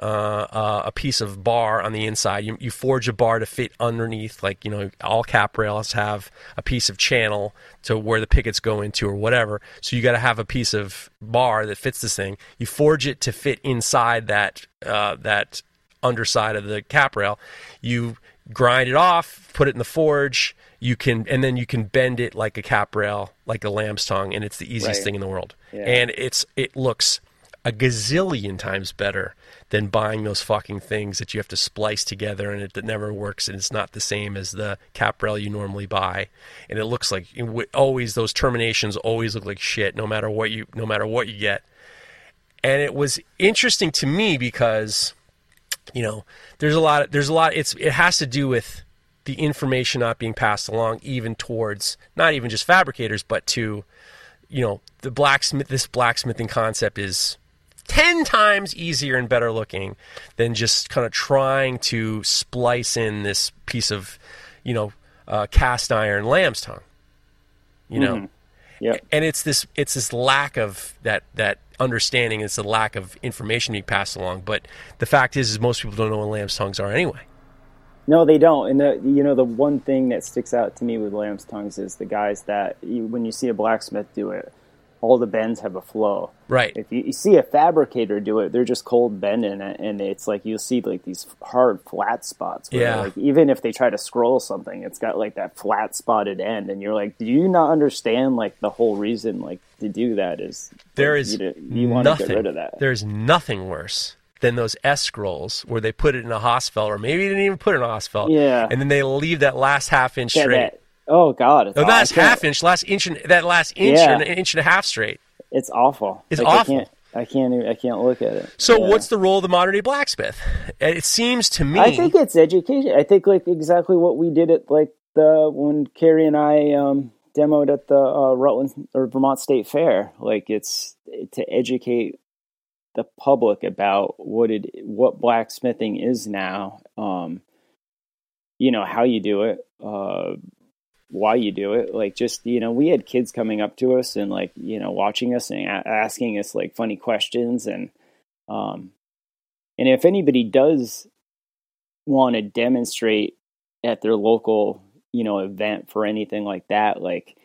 uh, a piece of bar on the inside. You, you forge a bar to fit underneath, like you know, all cap rails have a piece of channel to where the pickets go into or whatever. So you got to have a piece of bar that fits this thing. You forge it to fit inside that uh, that underside of the cap rail. You grind it off, put it in the forge. You can, and then you can bend it like a cap rail, like a lamb's tongue, and it's the easiest Right. thing in the world. Yeah. And it's it looks a gazillion times better than buying those fucking things that you have to splice together and it that never works and it's not the same as the cap rail you normally buy and it looks like it always those terminations always look like shit no matter what you no matter what you get and it was interesting to me because you know there's a lot of, there's a lot it's it has to do with the information not being passed along even towards not even just fabricators but to you know the blacksmith this blacksmithing concept is 10 times easier and better looking than just kind of trying to splice in this piece of you know uh, cast iron lamb's tongue you know Yep. and it's this it's this lack of that that understanding it's the lack of information being passed along but the fact is is most people don't know what lamb's tongues are anyway No, they don't. And the, you know, the one thing that sticks out to me with lamb's tongues is the guys that you, when you see a blacksmith do it, all the bends have a flow. right If you, you see a fabricator do it, they're just cold bending it, and it's like you'll see like these hard flat spots. Where Yeah. Like even if they try to scroll something, it's got like that flat spotted end, and you're like, do you not understand like the whole reason like to do that is There like, is you, you want to nothing. get rid of that. There's nothing worse than those S scrolls where they put it in a Hossfeld, or maybe they didn't even put it in a Hossfeld. Yeah. And then they leave that last half inch That- straight. that- oh God, the last half inch, last inch, and, that last inch Yeah. and an inch and a half straight. It's awful. It's Like, awful. I can't. I can't. Even, I can't look at it. So, Yeah. what's the role of the modern day blacksmith? It seems to me. I think it's education. I think like exactly what we did at like the when Carrie and I um, demoed at the uh, Rutland or Vermont State Fair. Like it's to educate the public about what it what blacksmithing is now. Um, you know how you do it, uh, why you do it. Like just you know, we had kids coming up to us and like you know watching us and a- asking us like funny questions. And um, and if anybody does want to demonstrate at their local you know event for anything like that like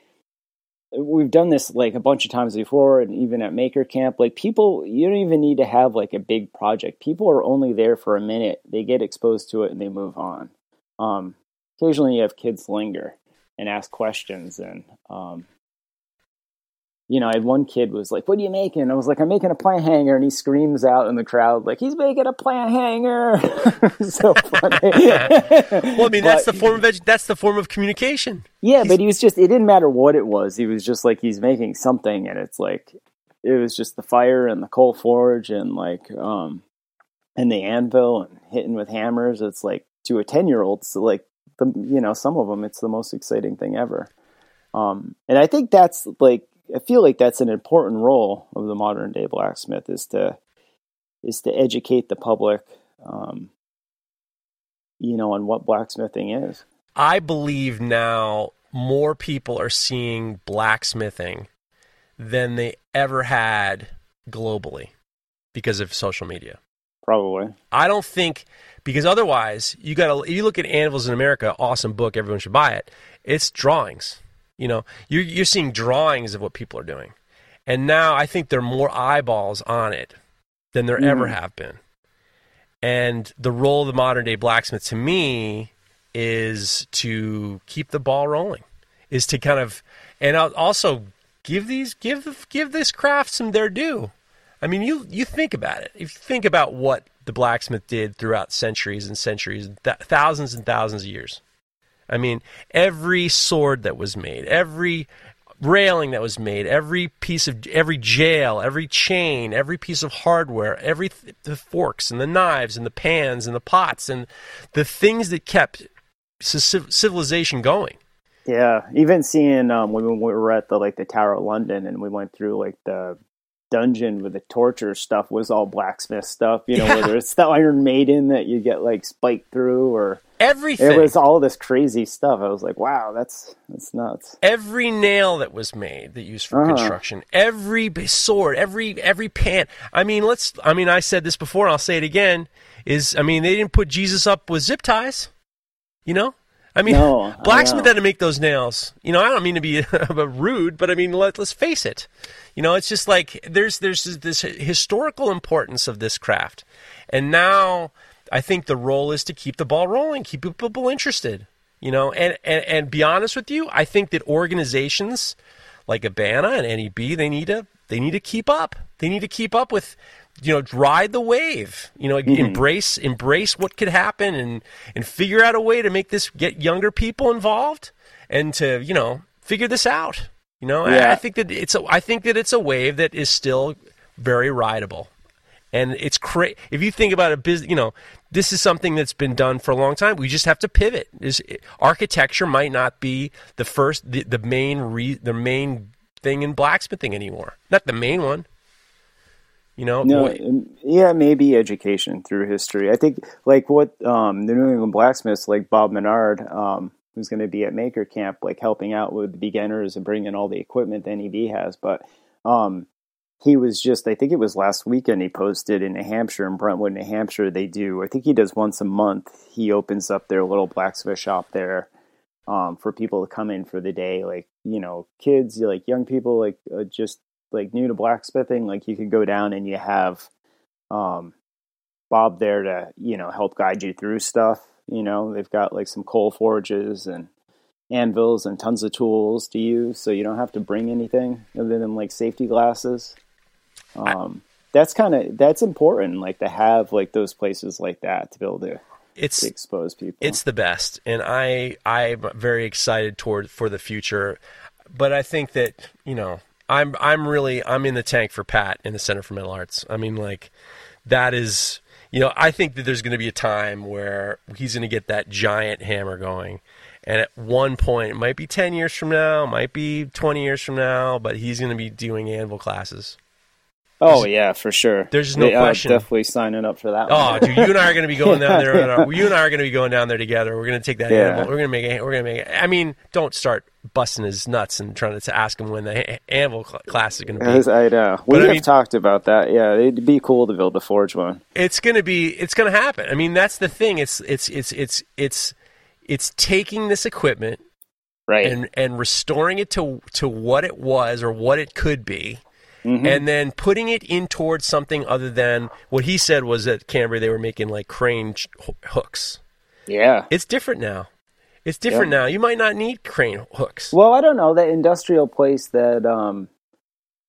we've done this like a bunch of times before and even at maker camp like people you don't even need to have like a big project. People are only there for a minute. They get exposed to it and they move on. Um occasionally you have kids linger and ask questions and um you know, I had one kid was like, "What are you making?" I was like, "I'm making a plant hanger," and he screams out in the crowd like, "He's making a plant hanger!" so funny. well, I mean, that's the form of that's the form of communication. yeah, but he was just. It didn't matter what it was. He was just like he's making something, and it's like it was just the fire and the coal forge and like um and the anvil and hitting with hammers. It's like to a ten year old, so like the you know some of them, it's the most exciting thing ever. Um, and I think that's like I feel like that's an important role of the modern day blacksmith is to is to educate the public, um, you know, on what blacksmithing is. I believe now more people are seeing blacksmithing than they ever had globally because of social media. Probably. I don't think because otherwise you got to you look at Anvils in America, awesome book, everyone should buy it. It's drawings. You know, you're you're seeing drawings of what people are doing. And now I think there are more eyeballs on it than there ever Mhm. have been. And the role of the modern day blacksmith to me is to keep the ball rolling. Is to kind of and also give these give give this craft some their due. I mean, you you think about it. If you think about what the blacksmith did throughout centuries and centuries, th- thousands and thousands of years. I mean, every sword that was made, every railing that was made, every piece of every jail, every chain, every piece of hardware, every th- the forks and the knives and the pans and the pots and the things that kept civ- civilization going. Yeah, even seeing um, when we were at the like the Tower of London and we went through like the dungeon with the torture stuff was all blacksmith stuff. You know, Yeah. whether it's the Iron Maiden that you get like spiked through, or Everything. It was all this crazy stuff. I was like, wow, that's that's nuts. every nail that was made that used for Uh-huh. construction, every sword, every every pan. I mean, let's. I mean, I said this before, and I'll say it again. Is I mean, they didn't put Jesus up with zip ties. You know, I mean, No, blacksmith know. had to make those nails. You know, I don't mean to be rude, but I mean, let, let's face it. You know, it's just like there's there's this historical importance of this craft, and now I think the role is to keep the ball rolling, keep people interested. You know, and and and be honest with you, I think that organizations like Abana and NEB they need to they need to keep up. They need to keep up with you know ride the wave you know mm-hmm. embrace embrace what could happen and and figure out a way to make this get younger people involved and to you know figure this out you know? I, Yeah. I think that it's a i think that it's a wave that is still very rideable. And it's cra- if you think about a business you know this is something that's been done for a long time. We just have to pivot. Is architecture might not be the first the, the main re, the main thing in blacksmithing anymore. Not the main one you know No, What- yeah, maybe education through history. I think like what um, the New England blacksmiths, like Bob Menard, um, who's going to be at Maker Camp, like helping out with the beginners and bringing all the equipment that NEB has. But um, he was just, I think it was last weekend, he posted in New Hampshire, in Brentwood, New Hampshire. They do, I think he does once a month. He opens up their little blacksmith shop there. Um, for people to come in for the day, like you know, kids, like young people, like uh, just like new to blacksmithing, like you could go down and you have um, Bob there to you know help guide you through stuff. You know, they've got like some coal forges and anvils and tons of tools to use, so you don't have to bring anything other than like safety glasses. Um, that's kind of that's important, like to have like those places like that to be able to, it's to expose people. it's the best and i i'm very excited toward for the future but i think that you know i'm i'm really i'm in the tank for pat in the Center for Metal Arts i mean like that is you know i think that there's going to be a time where he's going to get that giant hammer going and at one point it might be 10 years from now it might be 20 years from now but he's going to be doing anvil classes oh yeah, for sure. there's no They- I'm question. definitely signing up for that. Oh, dude, you and I are going to be going down there. uh, You and I are going to be going down there together. We're going to take that Yeah. animal. We're going to make. A, we're going to make. A, I mean, don't start busting his nuts and trying to ask him when the anvil cl- class is going to be. As I know. We But I have mean- talked about that. Yeah, it'd be cool to build a forge one. It's going to be. It's going to happen. I mean, that's the thing. It's it's it's it's it's it's taking this equipment Right. and and restoring it to to what it was or what it could be. Mm-hmm. And then putting it in towards something other than what he said was at Canterbury they were making like crane ch- hooks. yeah. It's different now. It's different now. You might not need crane hooks. Well, I don't know that industrial place that um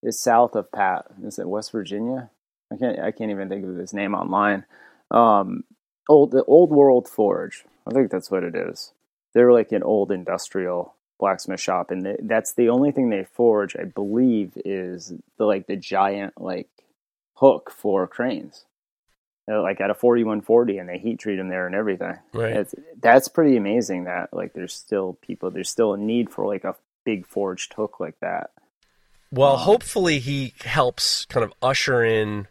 is south of Pat. Is it West Virginia? I can't. I can't even think of his name online. Um, old the Old World Forge. I think that's what it is. They're like an old industrial blacksmith shop, and they, that's the only thing they forge. I believe is the like the giant like hook for cranes. Like at a forty one forty, and they heat treat them there and everything. Right. It's, that's pretty amazing that like there's still people there's still a need for like a big forged hook like that. Well, hopefully he helps kind of usher in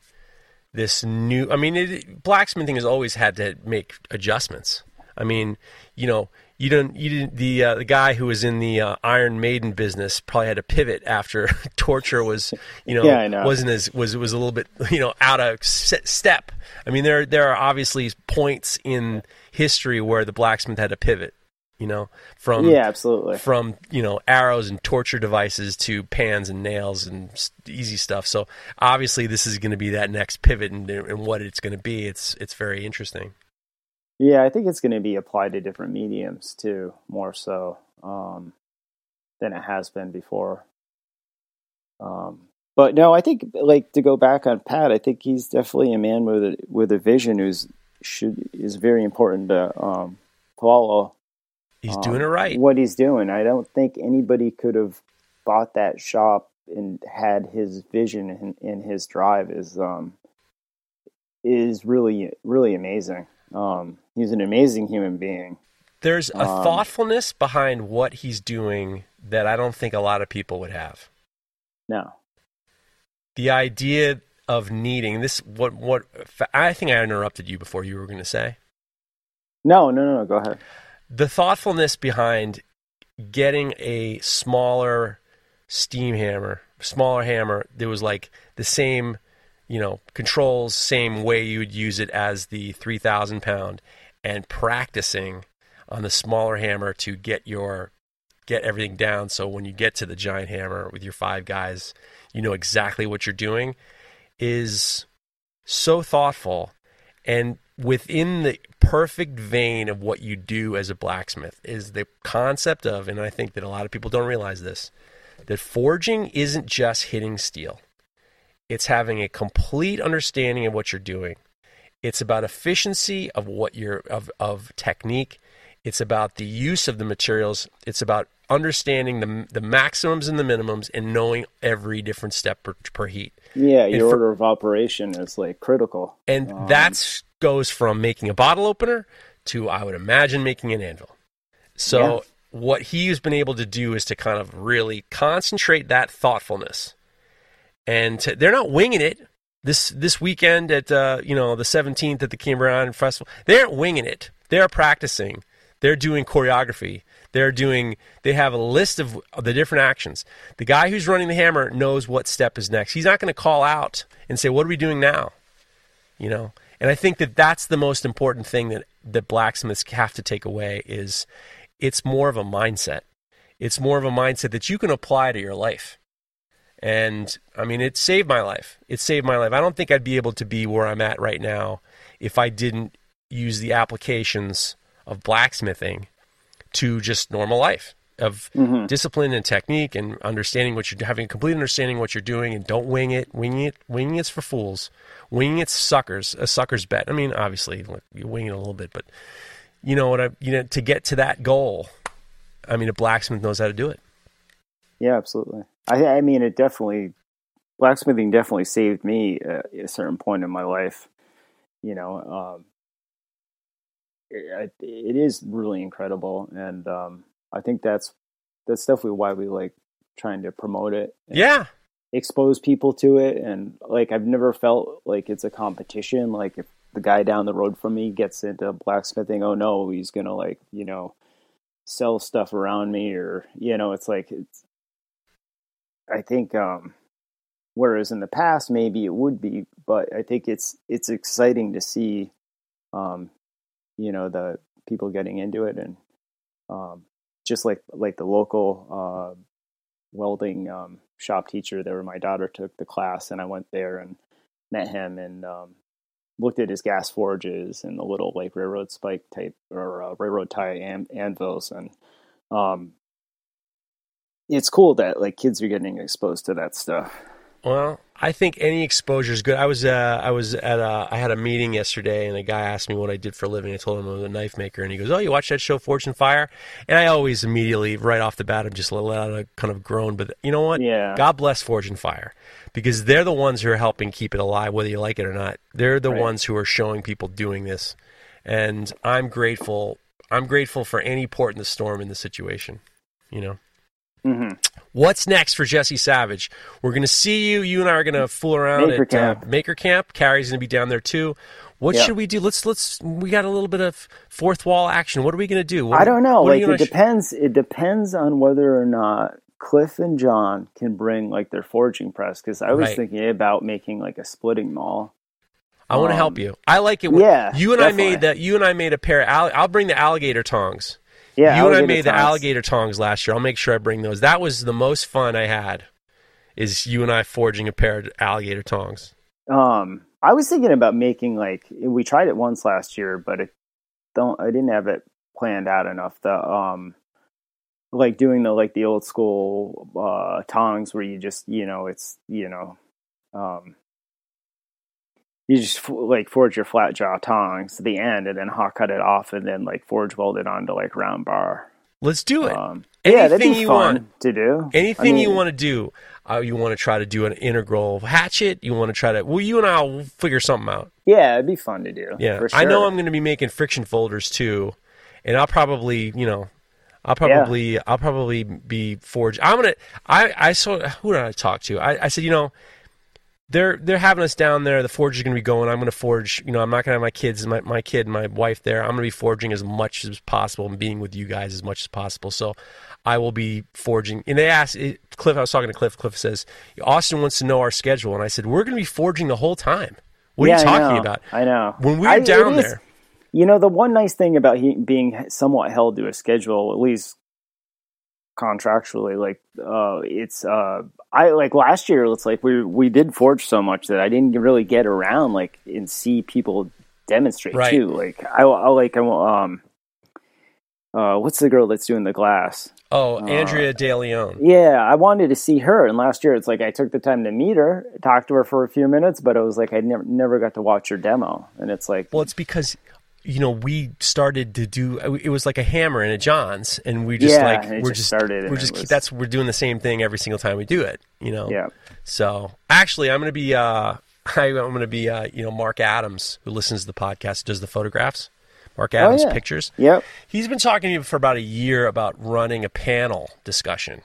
this new. I mean, it, blacksmithing has always had to make adjustments. I mean, you know, you don't, you didn't. The uh, the guy who was in the uh, Iron Maiden business probably had to pivot after torture was, you know, Yeah, know. wasn't as was was a little bit, you know, out of step. I mean, there there are obviously points in history where the blacksmith had to pivot. You know, from yeah, absolutely. from you know arrows and torture devices to pans and nails and easy stuff. So obviously, this is going to be that next pivot and, and what it's going to be. It's it's very interesting. Yeah, I think it's going to be applied to different mediums too, more so um, than it has been before. Um, but no, I think like to go back on Pat, I think he's definitely a man with a with a vision who's should is very important to um, follow. He's um, doing it right. What he's doing, I don't think anybody could have bought that shop and had his vision and, and his drive is um is really really amazing. Um, he's an amazing human being. There's a um, thoughtfulness behind what he's doing that I don't think a lot of people would have. No, The idea of needing this. What what I think I interrupted you before you were going to say. No, no, no, no. Go ahead. The thoughtfulness behind getting a smaller steam hammer, smaller hammer that was like the same, you know, controls, same way you would use it as the 3,000 pound, and practicing on the smaller hammer to get your get everything down. So when you get to the giant hammer with your five guys you know exactly what you're doing is so thoughtful. And within the perfect vein of what you do as a blacksmith is the concept of and I think that a lot of people don't realize this that forging isn't just hitting steel it's having a complete understanding of what you're doing it's about efficiency of what you're of, of technique it's about the use of the materials. It's about understanding the the maximums and the minimums and knowing every different step per, per heat. Yeah, And your for- order of operation is like critical. And Um, that's goes from making a bottle opener to I would imagine making an anvil. So Yeah. what he's been able to do is to kind of really concentrate that thoughtfulness. And they're not winging it. This this weekend at uh, you know the 17th at the Cambria Iron Festival, they aren't winging it. They're practicing. They're doing choreography. They're doing. They have a list of the different actions. The guy who's running the hammer knows what step is next. He's not going to call out and say, "What are we doing now?" You know. And I think that that's the most important thing that that blacksmiths have to take away is it's more of a mindset. It's more of a mindset that you can apply to your life. And I mean, it saved my life. It saved my life. I don't think I'd be able to be where I'm at right now if I didn't use the applications of blacksmithing to just normal life of mm-hmm. discipline and technique and understanding what you're having a complete understanding what you're doing and don't wing it winging it winging it's for fools winging it's suckers a sucker's bet i mean obviously you wing it a little bit but you know what i you know to get to that goal i mean a blacksmith knows how to do it Yeah, absolutely. I, I mean, it definitely blacksmithing definitely saved me at a certain point in my life. You know, um, it, it is really incredible, and um, I think that's that's definitely why we like trying to promote it. yeah expose people to it, and like I've never felt like it's a competition. Like if the guy down the road from me gets into blacksmithing, oh no, he's gonna like you know sell stuff around me, or you know, it's like it's I think um whereas in the past maybe it would be, but I think it's it's exciting to see um you know the people getting into it and um just like like the local uh welding um shop teacher there my daughter took the class and I went there and met him and um looked at his gas forges and the little like railroad spike type or uh, railroad tie an- anvils and um it's cool that like kids are getting exposed to that stuff. Well, I think any exposure is good. I was uh, I was at a, I had a meeting yesterday, and a guy asked me what I did for a living. I told him I was a knife maker, and he goes, "Oh, you watch that show, Forged in Fire?" And I always immediately, right off the bat, I'm just let out a kind of groan. But you know what? Yeah. God bless Forged in Fire, because they're the ones who are helping keep it alive, whether you like it or not. They're the Right. ones who are showing people doing this, and I'm grateful. I'm grateful for any port in the storm in the situation. You know. Hmm What's next for Jesse Savage? We're going to see you. You and I are going to fool around Maker at Camp. Uh, Maker Camp. Carrie's going to be down there too. What Yeah. should we do? Let's let's. We got a little bit of fourth wall action. What are we going to do? What, I don't know. Like it sh- depends. It depends on whether or not Cliff and John can bring like their forging press. Because I was Right. thinking about making like a splitting maul. I want to um, help you. I like it. when- yeah, You and I made that. You and I made a pair. Of I'll bring the alligator tongs. Yeah, you and I made the alligator tongs last year. I'll make sure I bring those. That was the most fun I had. Is you and I forging a pair of alligator tongs. Um, I was thinking about making like we tried it once last year, but it don't. I didn't have it planned out enough. The um, like doing the like the old school uh tongs where you just you know it's you know um you just like forge your flat jaw tongs to the end and then hot cut it off and then like forge weld it onto like round bar. Let's do it. Um, yeah, that'd Anything be you fun want. to do. Anything I you want to do, uh, you want to try to do an integral hatchet. You want to try to. Well, you and I will figure something out. Yeah, it'd be fun to do. Yeah, for I know. I'm going to be making friction folders too, and I'll probably, you know, I'll probably, I'll probably be forged. I'm gonna. I I saw who did I talk to? I, I said, you know, they're they're having us down there. The forge is going to be going. I'm going to forge. You know, I'm not going to have my kids, my my kid, my wife there. I'm going to be forging as much as possible and being with you guys as much as possible. So, I will be forging. And they asked Cliff. I was talking to Cliff. Cliff says Austin wants to know our schedule, and I said we're going to be forging the whole time. What yeah, are you talking I about? I know. When we were I- down it is- there, You know, the one nice thing about he, being somewhat held to a schedule, at least contractually, like uh, it's uh, I like last year. It's like we we did forge so much that I didn't really get around like and see people demonstrate Right. too. Like I, I like I um. Uh, what's the girl that's doing the glass? oh, Uh, Andrea De Leon. Yeah, I wanted to see her, and last year it's like I took the time to meet her, talk to her for a few minutes, but it was like I never never got to watch her demo, and it's like Well, it's because you know we started to do. It was like a hammer and a Johns, and we just Yeah, like we're just just started we're just was- that's we're doing the same thing every single time we do it. You know. yeah, So actually, I'm going to be uh, I, I'm going to be uh, you know Mark Adams who listens to the podcast does the photographs. Mark Adams Oh, yeah. pictures. yep. He's been talking to me for about a year about running a panel discussion.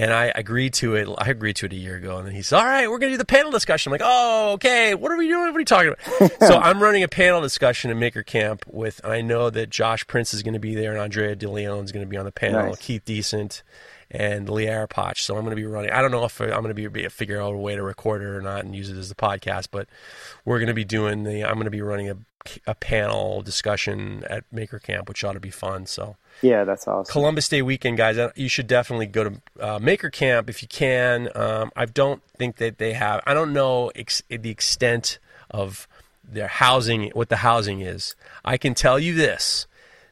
And I agreed to it. I agreed to it a year ago. And then he said, All right, we're going to do the panel discussion. I'm like, Oh, okay. What are we doing? What are we talking about? so I'm running a panel discussion in Maker Camp with, I know that Josh Prince is going to be there and Andrea De Leon is going to be on the panel, Nice. Keith Decent and Lee Arapach. So I'm going to be running. I don't know if I'm going to be, be figure out a way to record it or not and use it as the podcast, but we're going to be doing the, I'm going to be running a, a panel discussion at Maker Camp, which ought to be fun. So. Yeah, that's awesome. Columbus Day weekend, guys. uh, You should definitely go to uh, Maker Camp if you can. Um, I don't think that they have. I don't know ex- the extent of their housing, what the housing is. I can tell you this: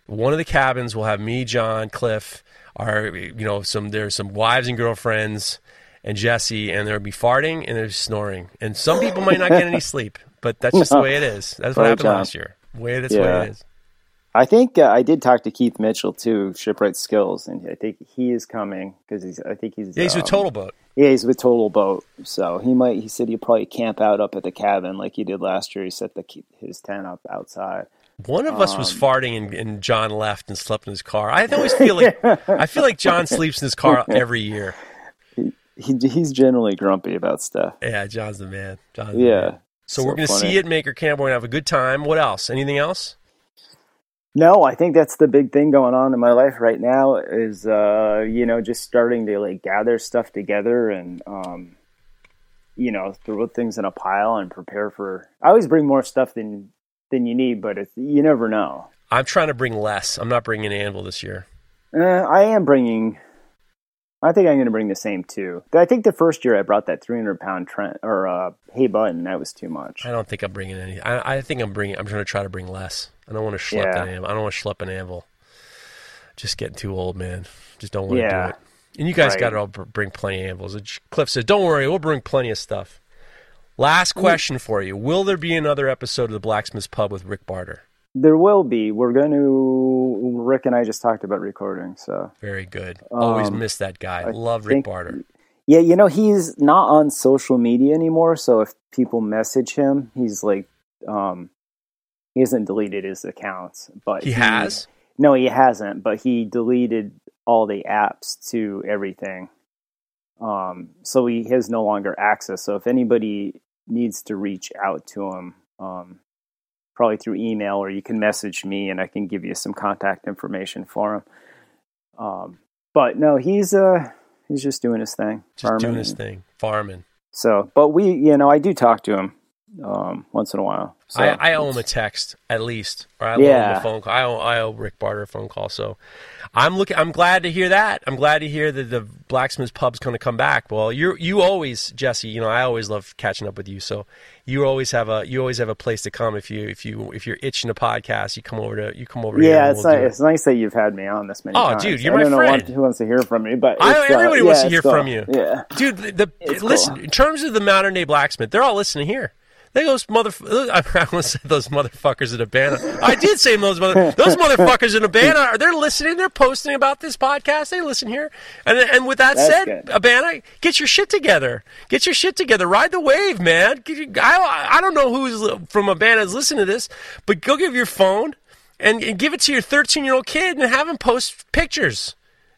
one of the cabins will have me, John, Cliff, our you know some there's some wives and girlfriends, and Jesse, and there'll be farting and there's snoring, and some people might not get any sleep, but that's just the way it is. That's what happened John. last year. Way that's the way it is. I think uh, I did talk to Keith Mitchell too, Shipwright Skills, and I think he is coming because he's. I think he's. Yeah, he's with um, Total Boat. Yeah, he's with Total Boat, so he might. He said he'll probably camp out up at the cabin like he did last year. He set the his tent up outside. One of us was Um, farting and, and John left and slept in his car. I always feel like I feel like John sleeps in his car every year. He he's generally grumpy about stuff. Yeah, John's the man. John's the Yeah. man. So, So we're going to see it Maker Camp. We're going to have a good time. What else? Anything else? No, I think that's the big thing going on in my life right now is uh, you know just starting to like gather stuff together and um, you know throw things in a pile and prepare for. I always bring more stuff than than you need, but it's, you never know. I'm trying to bring less. I'm not bringing an anvil this year. Uh, I am bringing. I think I'm going to bring the same too. I think the first year I brought that 300 pound Trent or uh, Hay-Budden. That was too much. I don't think I'm bringing any. I, I think I'm bringing. I'm going to try to bring less. I don't want to schlep Yeah. an anvil. I don't want to schlep an anvil. Just getting too old, man. Just don't want to do it. And you guys Right. got to all bring plenty of anvils. Cliff said, "Don't worry, we'll bring plenty of stuff." Last question for you: Will there be another episode of the Blacksmith's Pub with Rick Barter? There will be. We're going to. Rick and I just talked about recording, so Very good. Always Um, miss that guy. I Love Rick Barter. Yeah, you know, he's not on social media anymore, so if people message him, he's like um he hasn't deleted his accounts, but He has. No, he hasn't, but he deleted all the apps to everything. Um so he has no longer access. So if anybody needs to reach out to him, um probably through email or you can message me and I can give you some contact information for him. Um but no, he's uh he's just doing his thing. Just farming doing his thing, farming. So, but we, you know, I do talk to him um, once in a while. So I, I owe him a text at least, or I owe him a phone call. I owe, I owe Rick Barter a phone call. So I'm looking. I'm glad to hear that. I'm glad to hear that the Blacksmith's Pub's going to come back. Well, you you always Jesse. You know I always love catching up with you. So you always have a you always have a place to come if you if you if you're itching a podcast. You come over to you come over. here Yeah, it's we'll nice. it. It's nice that you've had me on this many Oh, times. dude, you're I my know friend. what- who wants to hear from me, but I- it's, uh, everybody wants yeah, to hear from you. Yeah, Dude, the, the listen. cool. In terms of the modern day blacksmith, they're all listening here. They those mother. I almost said those motherfuckers in Abana. I did say those mother. Those motherfuckers in Abana. Are they're listening? They're posting about this podcast. They listen here. And and with that That's said, good. Abana, get your shit together. Get your shit together. Ride the wave, man. I I don't know who's from Abana is listening to this, but go give your phone and, and give it to your 13 year old kid and have him post pictures.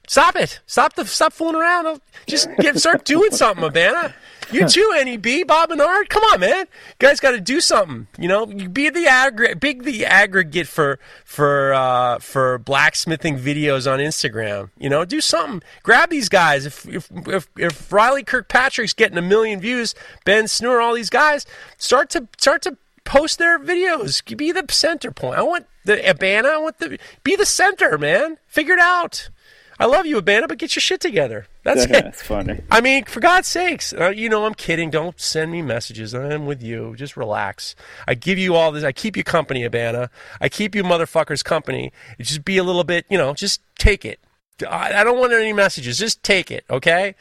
Stop it. Stop the stop fooling around. Just get start doing something, Abana. You too, NEB, Bob and Art. Come on, man. You guys got to do something. You know, you be the aggregate, big the aggregate for for uh, for blacksmithing videos on Instagram. You know, do something. Grab these guys. If if if, if Riley Kirkpatrick's getting a million views, Ben Snur, all these guys, start to start to post their videos. Be the center point. I want the Abana. I want the be the center, man. Figure it out. I love you, Abana, but get your shit together. That's it. That's funny. I mean, for God's sakes, uh, you know I'm kidding. Don't send me messages. I'm with you. Just relax. I give you all this. I keep you company, Abana. I keep you motherfuckers company. Just be a little bit, you know, just take it. I, I don't want any messages. Just take it, okay?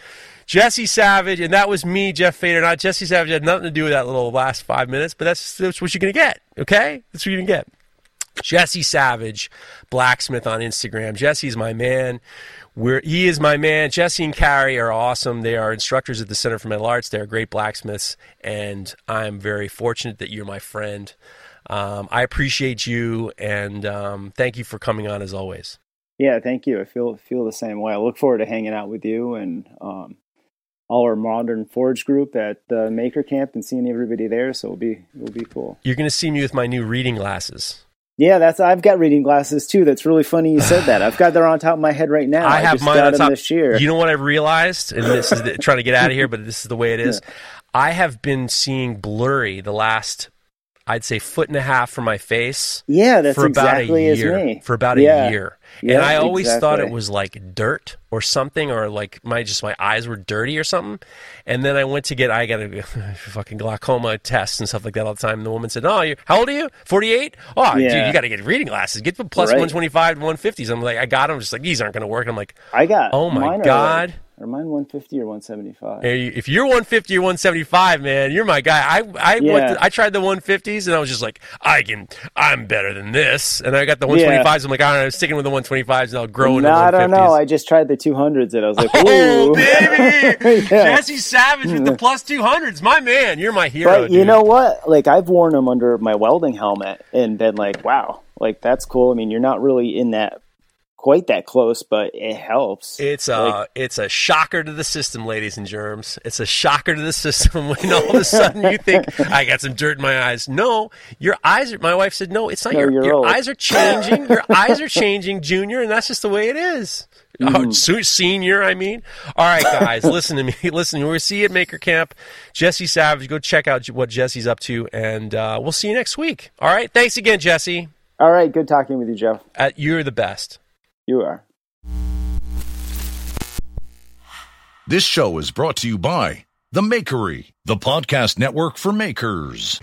Jesse Savage, and that was me, Jeff Fader. Not Jesse Savage had nothing to do with that little last five minutes, but that's, that's what you're gonna get, okay? That's what you're gonna get. Jesse Savage, blacksmith on Instagram. Jesse's my man. We're, he is my man. Jesse and Carrie are awesome. They are instructors at the Center for Metal Arts. They're great blacksmiths, and I'm very fortunate that you're my friend. Um, I appreciate you, and um, thank you for coming on as always. Yeah, thank you. I feel feel the same way. I look forward to hanging out with you and um, all our modern forge group at the Maker Camp and seeing everybody there. So it'll be it'll be cool. You're going to see me with my new reading glasses. Yeah, that's I've got reading glasses too. That's really funny you said that. I've got them on top of my head right now. I have just mine got on top. this year. You know what I realized, and this is the, trying to get out of here, but this is the way it is. I have been seeing blurry the last, I'd say, foot and a half from my face yeah, that's for about exactly a as year. me. For about Yeah. a year, and Yeah, I always thought it was like dirt or something, or like my just my eyes were dirty or something. And then I went to get I got a fucking glaucoma test and stuff like that all the time. And the woman said, "Oh, you how old are you? Forty eight? Oh, dude, you got to get reading glasses. Get the one twenty five to one fifties. I'm like, I got them. Just like these aren't going to work. I'm like, I got. Oh my god. are Are mine 150 or 175? Hey, If you're 150 or 175, man, you're my guy. I I went Yeah. to, I tried the 150s and I was just like, I can, I'm better than this. And I got the 125s. I'm like, all right, I'm sticking with the 125s and I'll grow into No, I don't know. I just tried the 200s and I was like, Oh ooh. baby, Yeah. Jesse Savage with the plus 200s, my man. You're my hero. But you dude. know what? Like I've worn them under my welding helmet and been like, wow, like that's cool. I mean, you're not really in that quite that close, but it helps. It's a Like- it's a shocker to the system, ladies and germs. It's a shocker to the system when all of a sudden you think I got some dirt in my eyes. No, your eyes. Are, my wife said, "No, it's not. No, your your old." eyes are changing. your eyes are changing, Junior, and that's just the way it is." Mm-hmm. Oh, senior, I mean. All right, guys, listen to me. Listen, we'll see you at Maker Camp. Jesse Savage, go check out what Jesse's up to, and uh, we'll see you next week. All right, thanks again, Jesse. All right, good talking with you, Jeff. Uh, you're the best. You are. This show is brought to you by The Makery, the podcast network for makers.